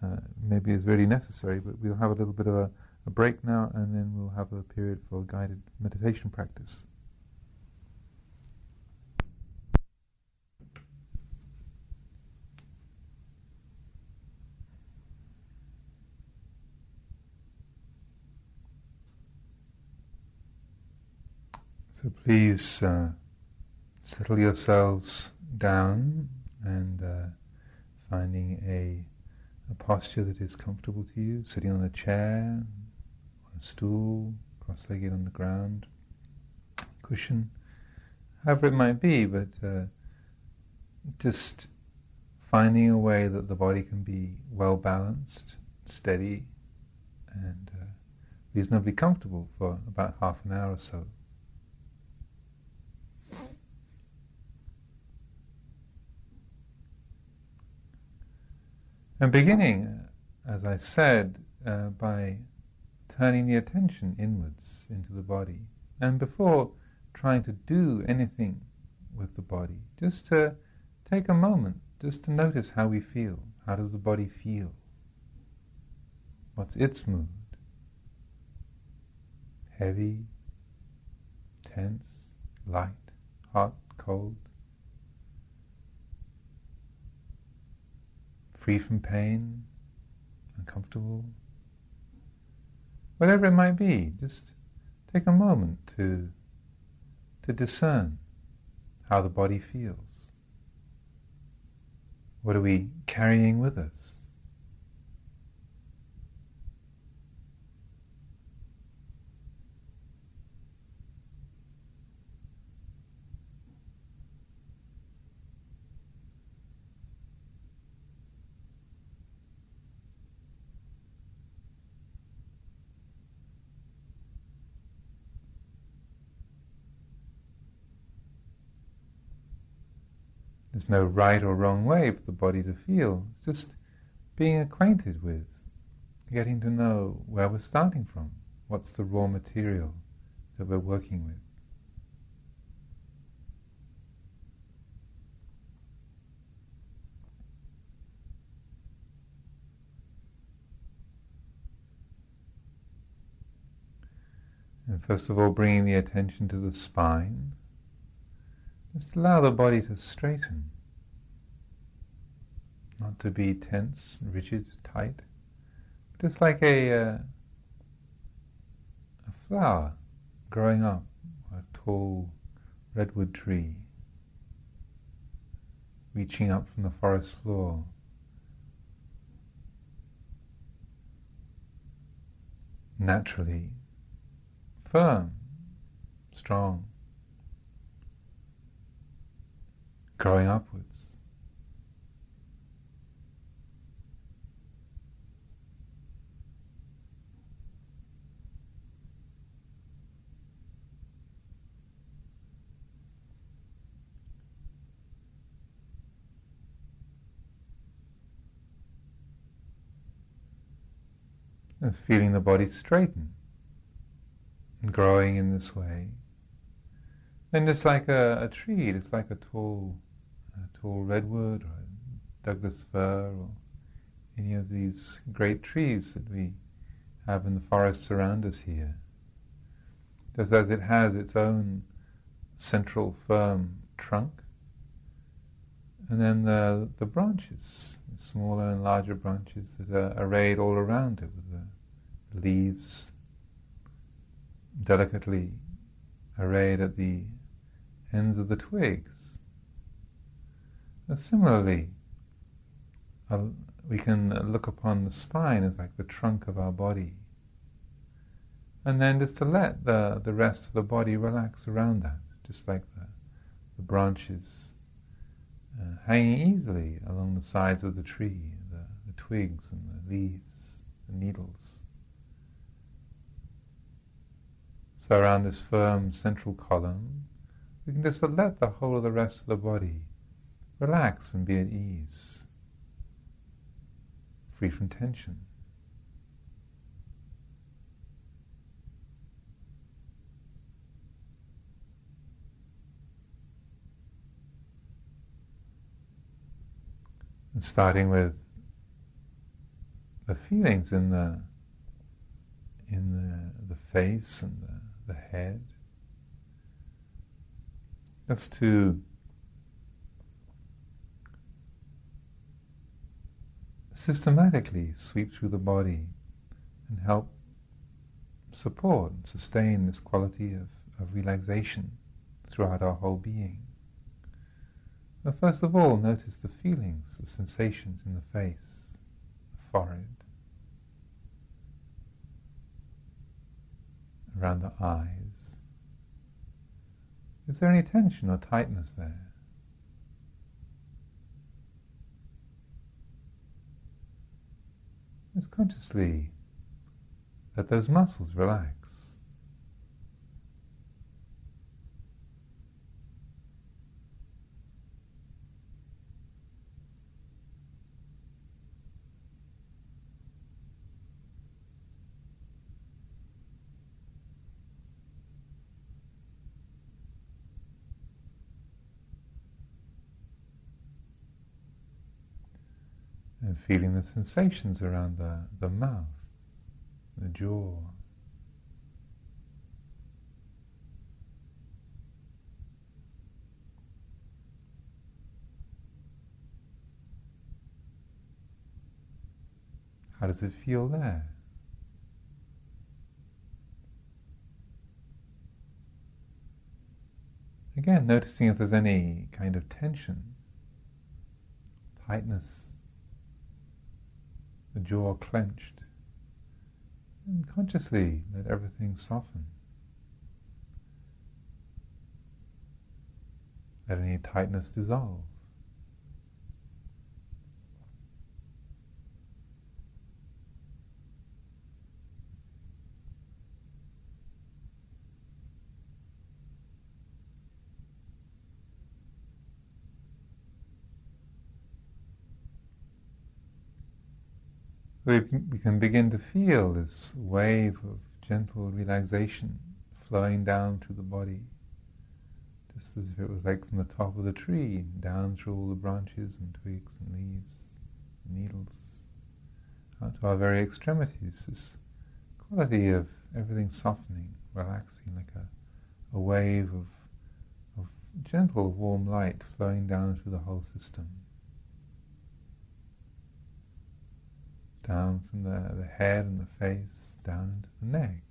uh, maybe is really necessary. But we'll have a little bit of a, a break now, and then we'll have a period for guided meditation practice. So please uh, settle yourselves down and uh, finding a, a posture that is comfortable to you, sitting on a chair, on a stool, cross-legged on the ground, cushion, however it might be, but uh, just finding a way that the body can be well balanced, steady, and uh, reasonably comfortable for about half an hour or so. And beginning, as I said, uh, by turning the attention inwards into the body, and before trying to do anything with the body, just to take a moment, just to notice how we feel. How does the body feel? What's its mood? Heavy, tense, light, hot, cold, free from pain, uncomfortable, whatever it might be, just take a moment to, to discern how the body feels. What are we carrying with us? There's no right or wrong way for the body to feel. It's just being acquainted with, getting to know where we're starting from, what's the raw material that we're working with. And first of all, bringing the attention to the spine. Just allow the body to straighten, not to be tense, rigid, tight, just like a, uh, a flower growing up, a tall redwood tree reaching up from the forest floor. Naturally firm, strong. Growing upwards. And feeling the body straighten and growing in this way. And just like a, a tree, it's like a tall a tall redwood or Douglas fir or any of these great trees that we have in the forests around us here. Just as it has its own central firm trunk, and then the, the branches, the smaller and larger branches that are arrayed all around it with the leaves delicately arrayed at the ends of the twigs. Similarly, we can look upon the spine as like the trunk of our body. And then just to let the, the rest of the body relax around that, just like the, the branches uh, hanging easily along the sides of the tree, the, the twigs and the leaves, the needles. So around this firm central column, we can just let the whole of the rest of the body relax and be at ease, free from tension. And starting with the feelings in the in the, the face and the, the head. Just to systematically sweep through the body and help support and sustain this quality of, of relaxation throughout our whole being. But first of all, notice the feelings, the sensations in the face, the forehead, around the eyes. Is there any tension or tightness there? Just consciously let those muscles relax. and feeling the sensations around the, the mouth, the jaw. How does it feel there? Again, noticing if there's any kind of tension, tightness the jaw clenched. And consciously let everything soften. Let any tightness dissolve. We, can begin to feel this wave of gentle relaxation flowing down through the body, just as if it was like from the top of the tree, down through all the branches and twigs and leaves, and needles, out to our very extremities, this quality of everything softening, relaxing, like a, a wave of, of gentle warm light flowing down through the whole system. Down from the, the head and the face, down into the neck,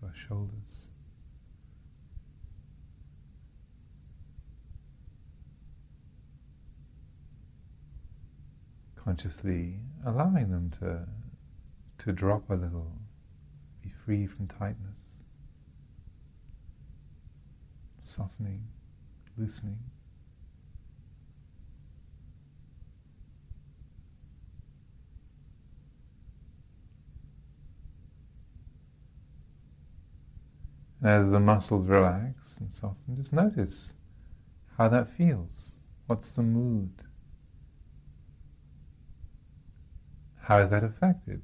to our shoulders. Consciously allowing them to, to drop a little, be free from tightness, softening, loosening. As the muscles relax and soften, just notice how that feels. What's the mood? How is that affected?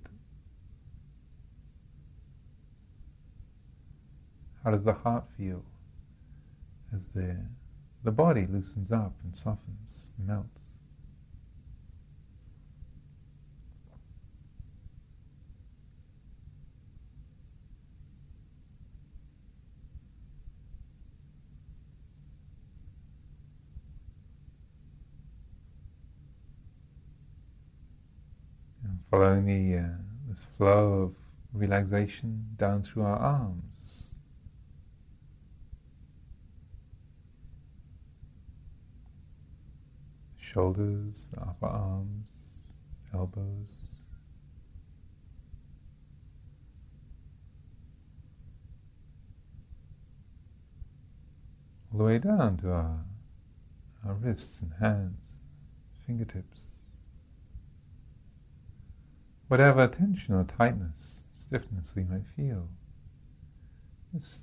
How does the heart feel as the, the body loosens up and softens, melts? Following the, uh, this flow of relaxation down through our arms. Shoulders, upper arms, elbows. All the way down to our, our wrists and hands, fingertips whatever tension or tightness, stiffness we might feel. Just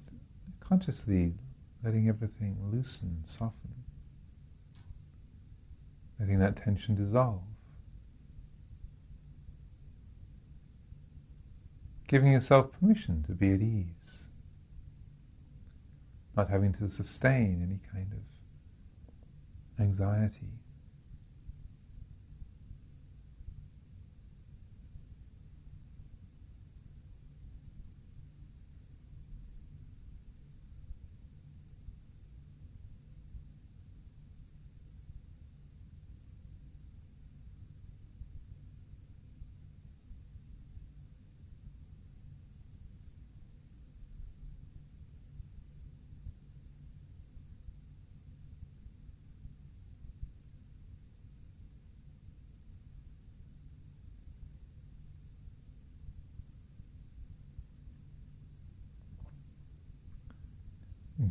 consciously letting everything loosen, soften, letting that tension dissolve. Giving yourself permission to be at ease, not having to sustain any kind of anxiety.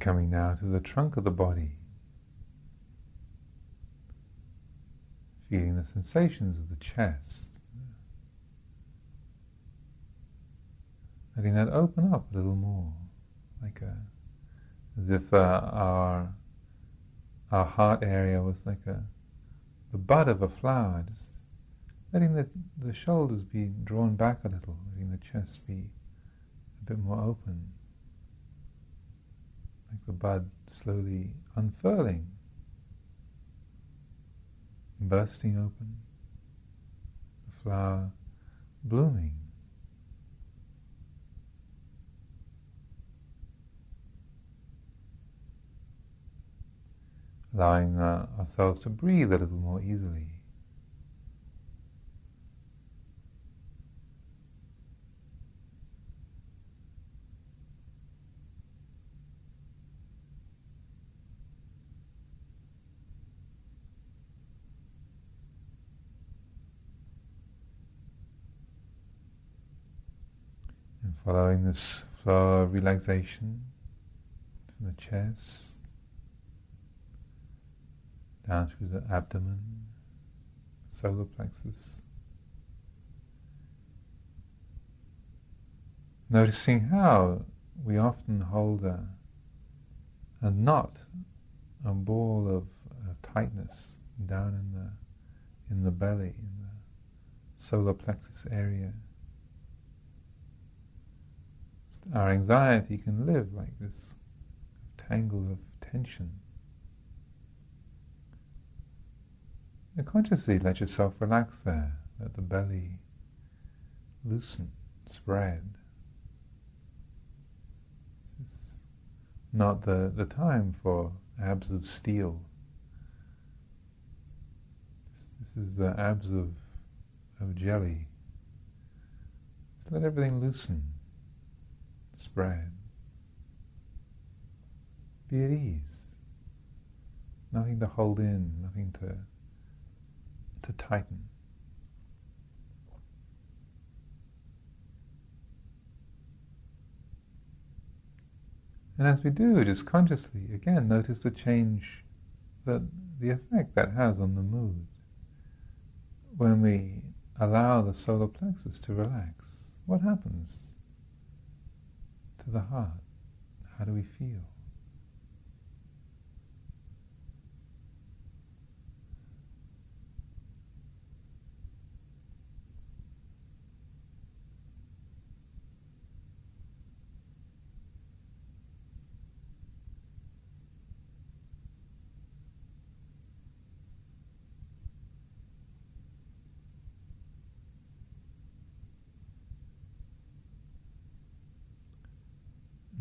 Coming now to the trunk of the body. Feeling the sensations of the chest. Letting that open up a little more, like a, as if uh, our our heart area was like a the bud of a flower, just letting the the shoulders be drawn back a little, letting the chest be a bit more open, like the bud slowly unfurling, bursting open, the flower blooming. allowing uh, ourselves to breathe a little more easily. And following this flow of relaxation from the chest, down through the abdomen, solar plexus. Noticing how we often hold a, a knot, a ball of uh, tightness down in the in the belly, in the solar plexus area. Our anxiety can live like this tangle of tension. And consciously let yourself relax there, let the belly loosen, spread. This is not the, the time for abs of steel. This, this is the abs of, of jelly. Just let everything loosen, Be at ease. Nothing to hold in, nothing to to tighten. And as we do, just consciously, again, notice the change, that the effect that has on the mood. When we allow the solar plexus to relax, what happens to the heart? How do we feel?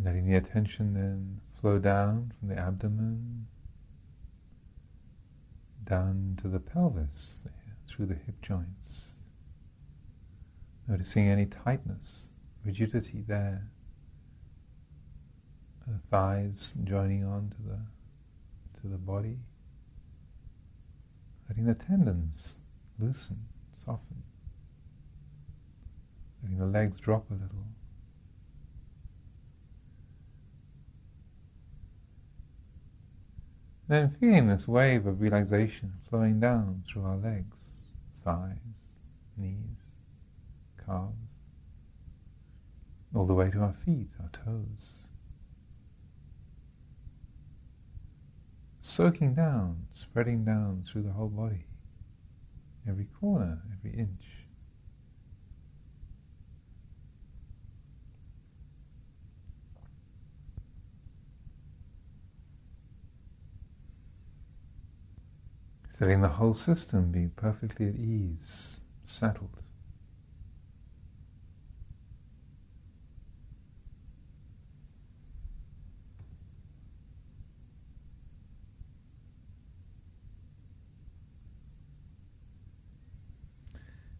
Letting the attention then flow down from the abdomen, down to the pelvis, through the hip joints. Noticing any tightness, rigidity there. The thighs joining on to the to the body. Letting the tendons loosen, soften. Letting the legs drop a little. Then feeling this wave of relaxation flowing down through our legs, thighs, knees, calves, all the way to our feet, our toes. Soaking down, spreading down through the whole body, every corner, every inch. Letting the whole system be perfectly at ease, settled.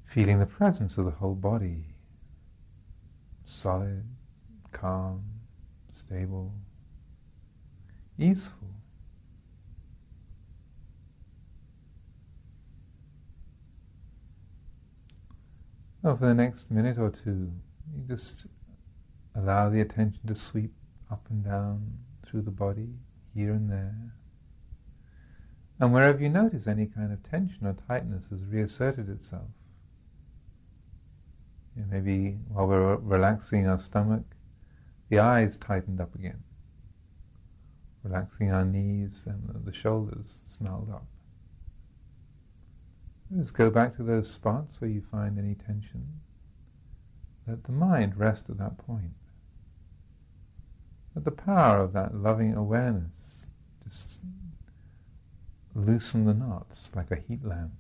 Feeling the presence of the whole body, solid, calm, stable, easeful. Well, for the next minute or two, you just allow the attention to sweep up and down through the body, here and there. And wherever you notice any kind of tension or tightness has reasserted itself, know, maybe while we're relaxing our stomach, the eyes tightened up again, relaxing our knees and the shoulders snarled up. Just go back to those spots where you find any tension. Let the mind rest at that point. Let the power of that loving awareness just loosen the knots like a heat lamp.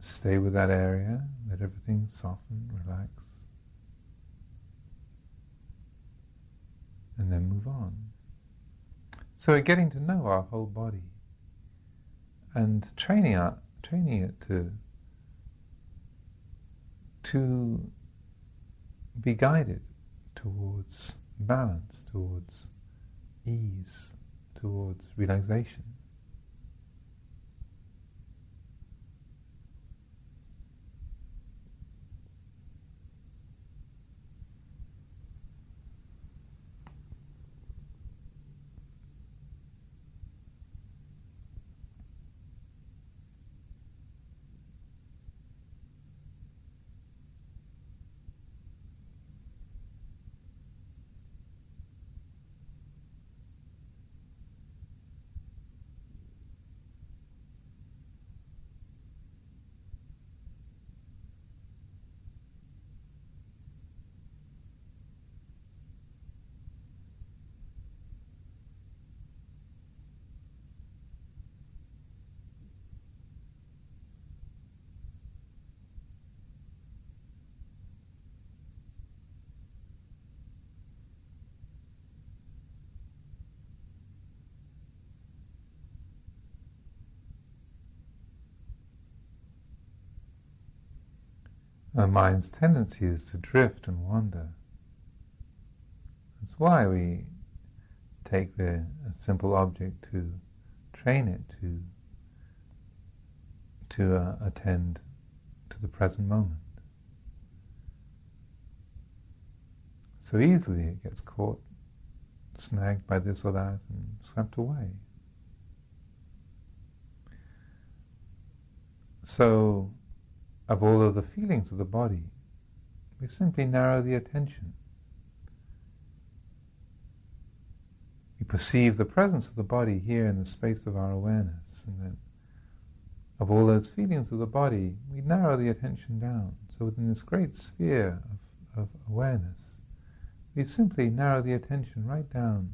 Stay with that area, let everything soften, relax, and then move on. So we're getting to know our whole body and training it, training it to to be guided towards balance, towards ease, towards relaxation. Our mind's tendency is to drift and wander. That's why we take the simple object to train it to to uh, attend to the present moment. So easily it gets caught, snagged by this or that, and swept away. So of all of the feelings of the body. We simply narrow the attention. We perceive the presence of the body here in the space of our awareness, and then of all those feelings of the body, we narrow the attention down. So within this great sphere of, of awareness, we simply narrow the attention right down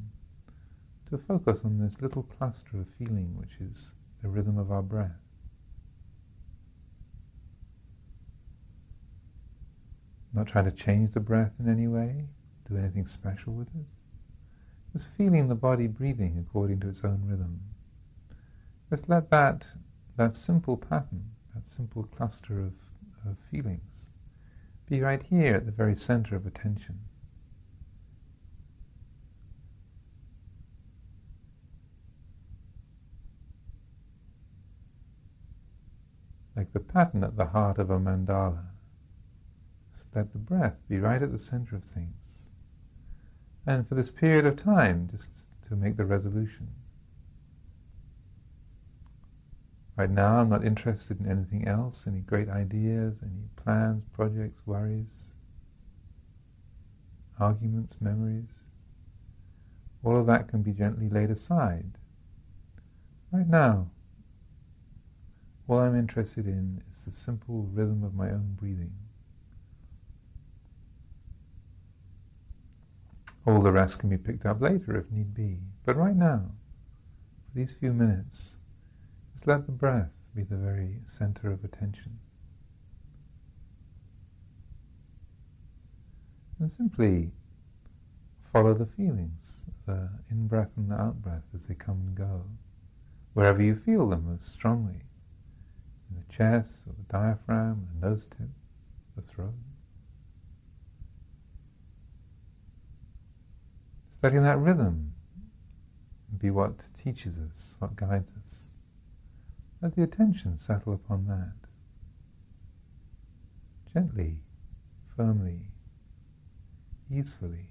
to focus on this little cluster of feeling, which is the rhythm of our breath. Not trying to change the breath in any way, do anything special with it. Just feeling the body breathing according to its own rhythm. Just let that, that simple pattern, that simple cluster of, of feelings, be right here at the very center of attention. Like the pattern at the heart of a mandala let the breath be right at the center of things. And for this period of time, just to make the resolution. Right now, I'm not interested in anything else, any great ideas, any plans, projects, worries, arguments, memories. All of that can be gently laid aside. Right now, all I'm interested in is the simple rhythm of my own breathing. All the rest can be picked up later if need be. But right now, for these few minutes, just let the breath be the very center of attention. And simply follow the feelings, the in breath and the out breath as they come and go, wherever you feel them most strongly, in the chest, or the diaphragm, the nose tip, the throat. Letting that rhythm be what teaches us, what guides us. Let the attention settle upon that. Gently, firmly, easefully.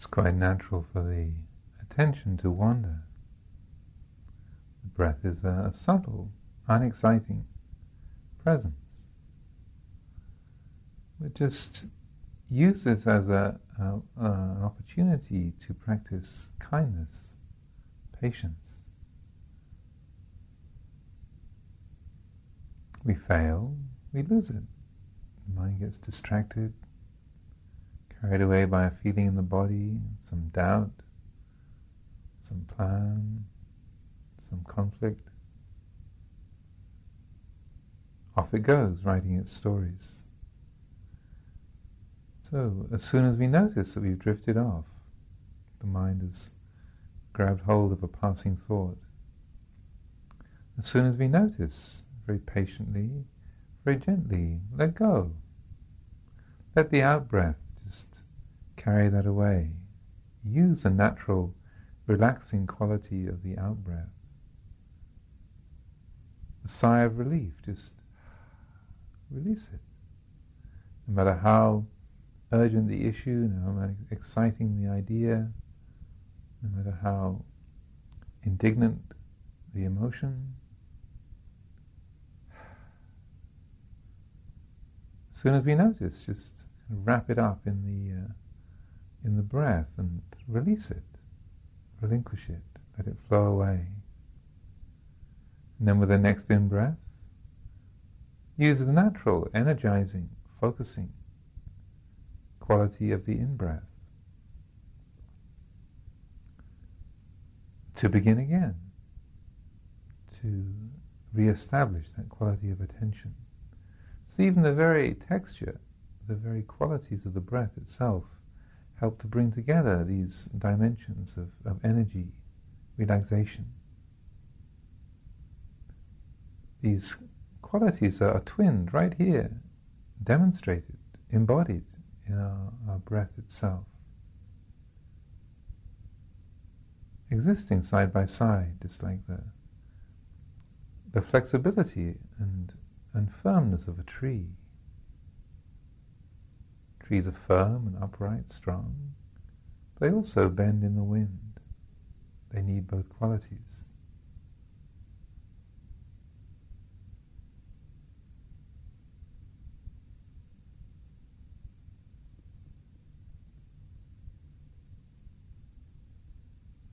It's quite natural for the attention to wander. The breath is a, a subtle, unexciting presence. But just use this as a, a, an opportunity to practice kindness, patience. We fail, we lose it. The mind gets distracted, carried away by a feeling in the body, some doubt, some plan, some conflict. Off it goes, writing its stories. So, as soon as we notice that we've drifted off, the mind has grabbed hold of a passing thought, as soon as we notice, very patiently, very gently, let go. Let the out breath just carry that away. Use the natural, relaxing quality of the out breath. A sigh of relief, just release it. No matter how urgent the issue, no matter how exciting the idea, no matter how indignant the emotion, as soon as we notice, just wrap it up in the uh, in the breath and release it, relinquish it, let it flow away. And then with the next in breath, use the natural, energizing, focusing quality of the in breath to begin again, to re-establish that quality of attention. So even the very texture the very qualities of the breath itself help to bring together these dimensions of, of energy, relaxation. These qualities are twinned right here, demonstrated, embodied in our, our breath itself. Existing side by side, just like the, the flexibility and, and firmness of a tree Trees are firm and upright, strong. They also bend in the wind. They need both qualities.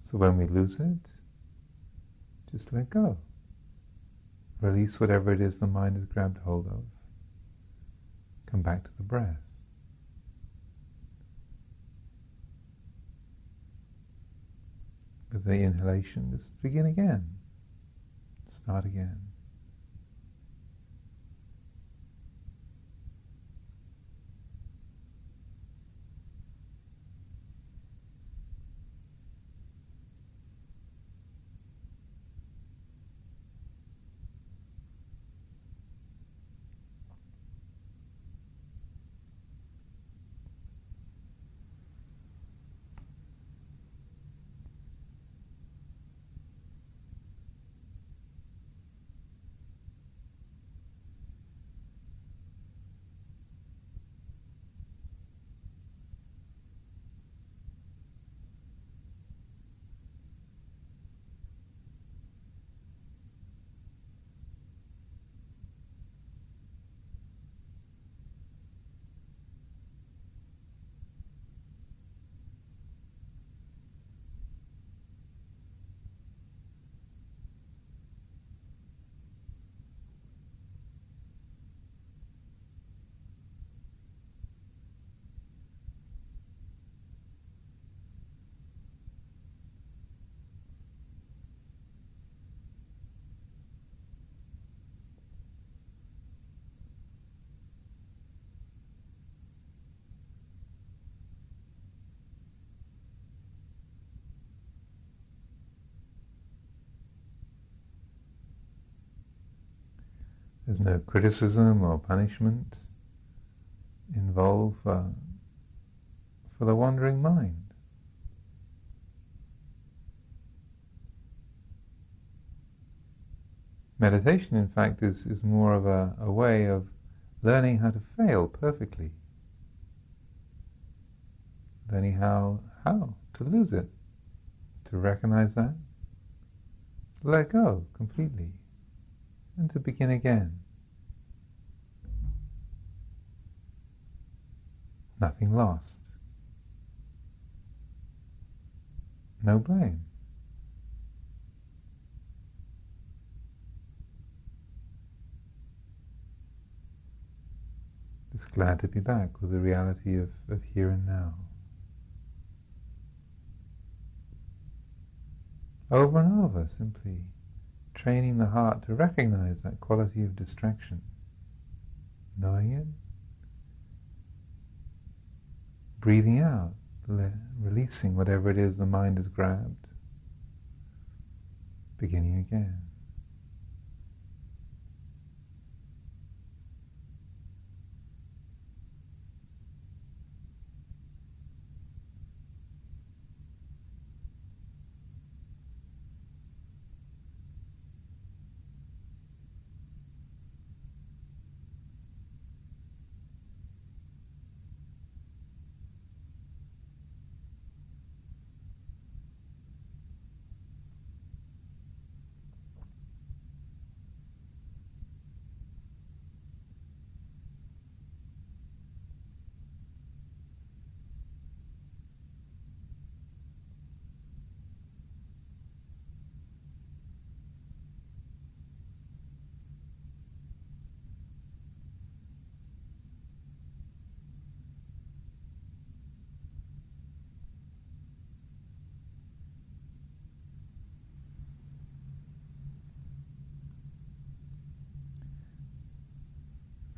So when we lose it, just let go. Release whatever it is the mind has grabbed hold of. Come back to the breath. The inhalation, just begin again. Start again. No criticism or punishment involve for, for the wandering mind. Meditation, in fact, is, is more of a, a way of learning how to fail perfectly, learning how, How? To lose it. To recognize that. Let go completely. And to begin again. Nothing lost. No blame. Just glad to be back with the reality of, of here and now. Over and over, simply training the heart to recognize that quality of distraction, knowing it, breathing out, le- releasing whatever it is the mind has grabbed, beginning again.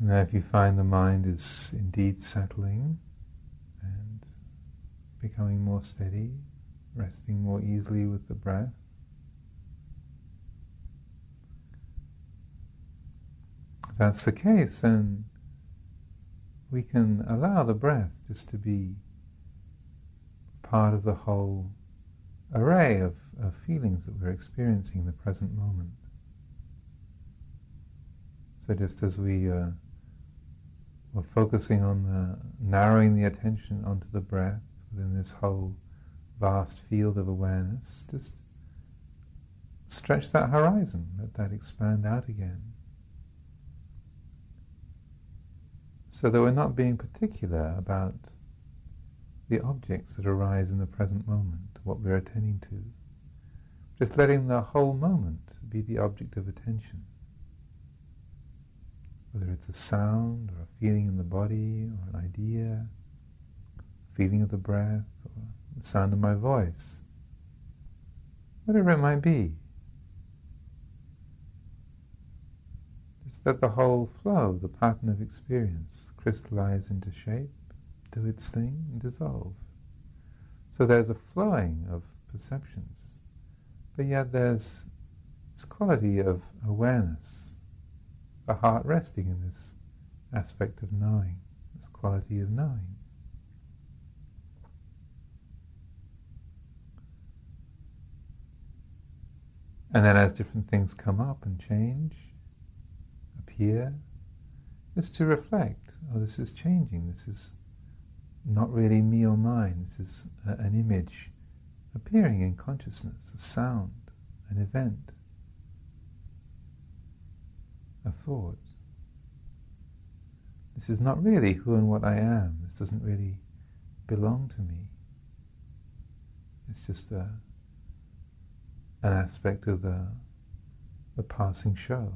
Now, if you find the mind is indeed settling and becoming more steady, resting more easily with the breath, that's the case, then we can allow the breath just to be part of the whole array of, of feelings that we're experiencing in the present moment. So just as we uh, we're focusing on the, narrowing the attention onto the breath within this whole vast field of awareness. Just stretch that horizon, let that expand out again. So that we're not being particular about the objects that arise in the present moment, what we're attending to. Just letting the whole moment be the object of attention whether it's a sound or a feeling in the body or an idea, feeling of the breath or the sound of my voice, whatever it might be. Just let the whole flow, the pattern of experience, crystallize into shape, do its thing, and dissolve. So there's a flowing of perceptions, but yet there's this quality of awareness the heart resting in this aspect of knowing, this quality of knowing. And then as different things come up and change, appear, just to reflect, oh, this is changing, this is not really me or mine, this is a, an image appearing in consciousness, a sound, an event thought. This is not really who and what I am. This doesn't really belong to me. It's just a, an aspect of the, the passing show.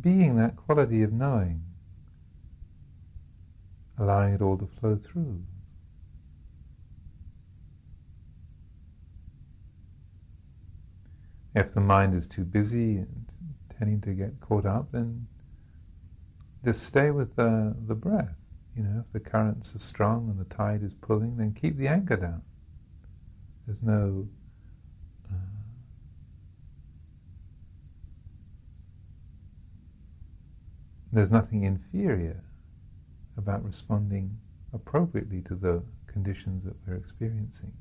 Being that quality of knowing, allowing it all to flow through. If the mind is too busy and tending to get caught up, then just stay with the, the breath. You know, if the currents are strong and the tide is pulling, then keep the anchor down. There's no uh, there's nothing inferior about responding appropriately to the conditions that we're experiencing.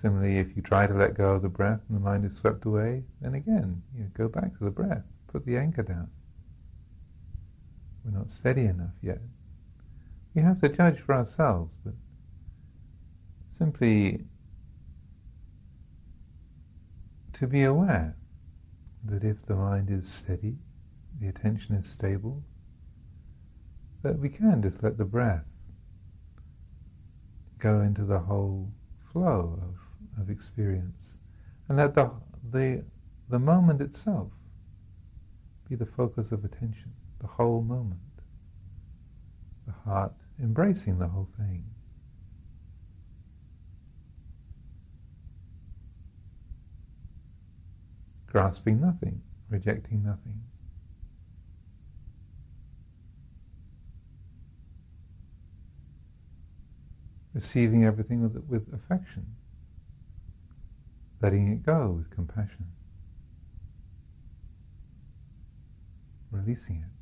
Similarly, if you try to let go of the breath and the mind is swept away, then again, you know, go back to the breath, put the anchor down. we're not steady enough yet. We have to judge for ourselves, but simply to be aware that if the mind is steady, the attention is stable, that we can just let the breath go into the whole flow of, of experience and let the, the, the moment itself be the focus of attention, the whole moment, the heart embracing the whole thing. Grasping nothing, rejecting nothing. receiving everything with, with affection, letting it go with compassion, releasing it.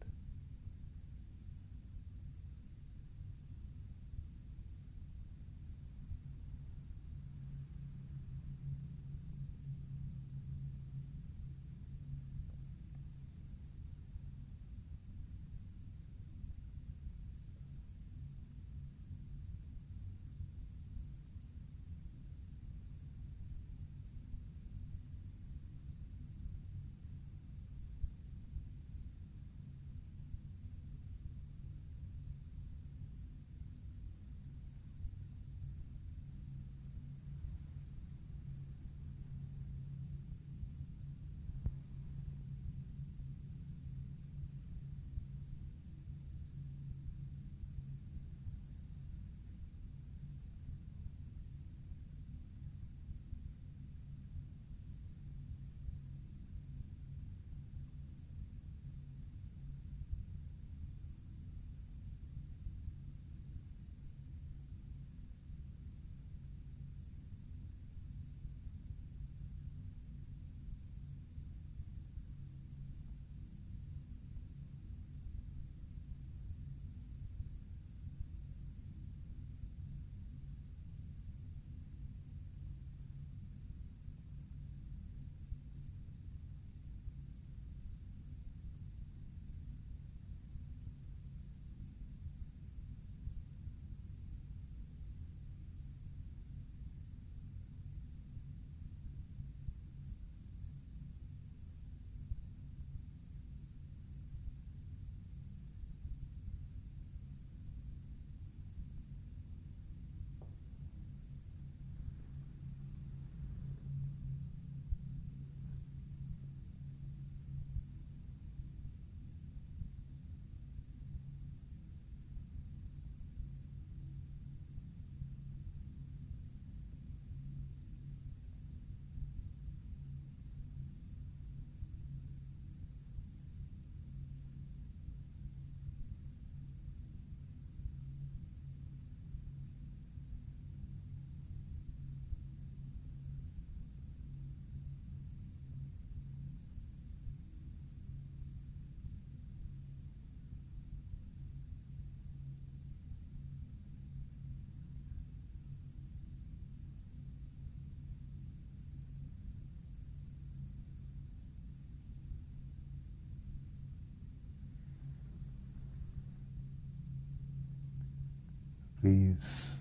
Please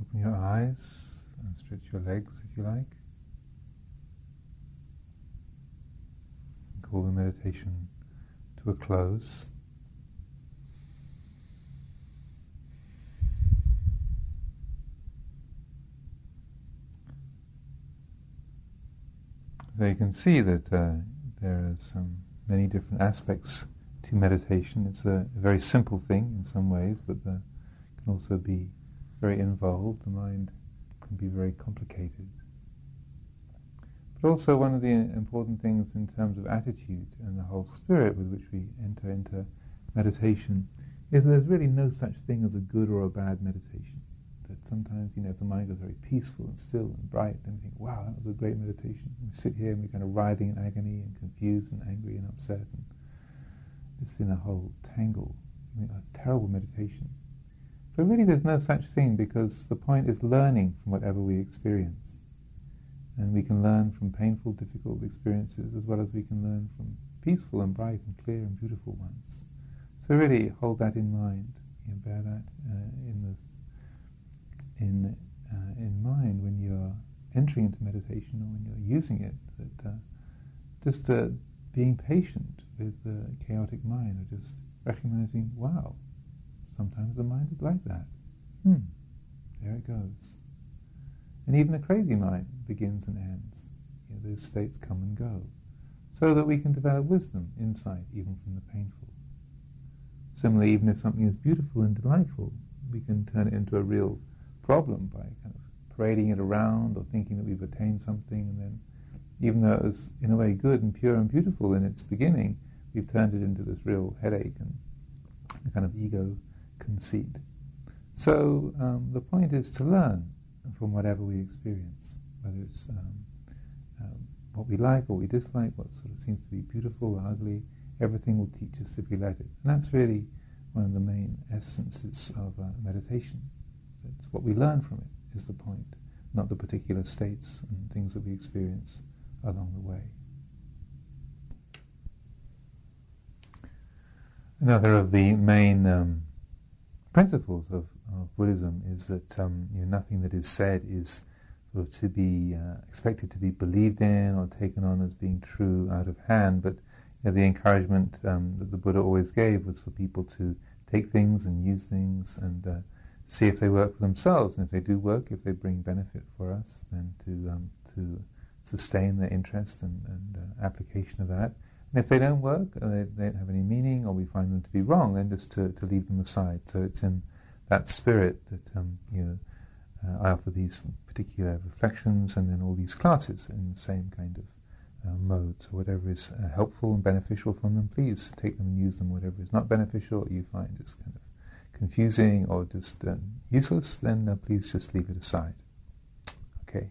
open your eyes and stretch your legs if you like. Call the meditation to a close. So you can see that uh, there are some many different aspects to meditation. It's a, a very simple thing in some ways, but the can also be very involved. The mind can be very complicated. But also one of the important things in terms of attitude and the whole spirit with which we enter into meditation is that there's really no such thing as a good or a bad meditation. That sometimes, you know, if the mind goes very peaceful and still and bright, then we think, wow, that was a great meditation. We sit here and we're kind of writhing in agony and confused and angry and upset and just in a whole tangle. I mean, a terrible meditation. But really, there's no such thing because the point is learning from whatever we experience. And we can learn from painful, difficult experiences as well as we can learn from peaceful and bright and clear and beautiful ones. So really hold that in mind. You know, bear that uh, in this in uh, in mind when you're entering into meditation or when you're using it. That uh, just uh, being patient with the chaotic mind, or just recognizing, wow, sometimes the mind is like that. Hmm, there it goes. And even a crazy mind begins and ends. You know, those states come and go, so that we can develop wisdom, insight, even from the painful. Similarly, even if something is beautiful and delightful, we can turn it into a real problem by kind of parading it around or thinking that we've attained something, and then, even though it was in a way good and pure and beautiful in its beginning, we've turned it into this real headache and a kind of ego conceit. So um, the point is to learn from whatever we experience, whether it's um, um, what we like, what we dislike, what sort of seems to be beautiful or ugly, everything will teach us if we let it. And that's really one of the main essences of uh, meditation. It's what we learn from it is the point, not the particular states and things that we experience along the way. Another of the main um, principles of, of, Buddhism is that um, you know, nothing that is said is sort of to be uh, expected to be believed in or taken on as being true out of hand, but you know, the encouragement um, that the Buddha always gave was for people to take things and use things and uh, see if they work for themselves, and if they do work, if they bring benefit for us, then to um, to sustain their interest and, and uh, application of that. And if they don't work, uh, they, they, don't have any meaning, or we find them to be wrong, then just to, to leave them aside. So it's in that spirit that um, you know uh, I offer these particular reflections, and then all these classes in the same kind of uh, modes, or whatever is uh, helpful and beneficial from them, please take them and use them. Whatever is not beneficial, you find is kind of confusing or just um, useless, then uh, please just leave it aside. Okay.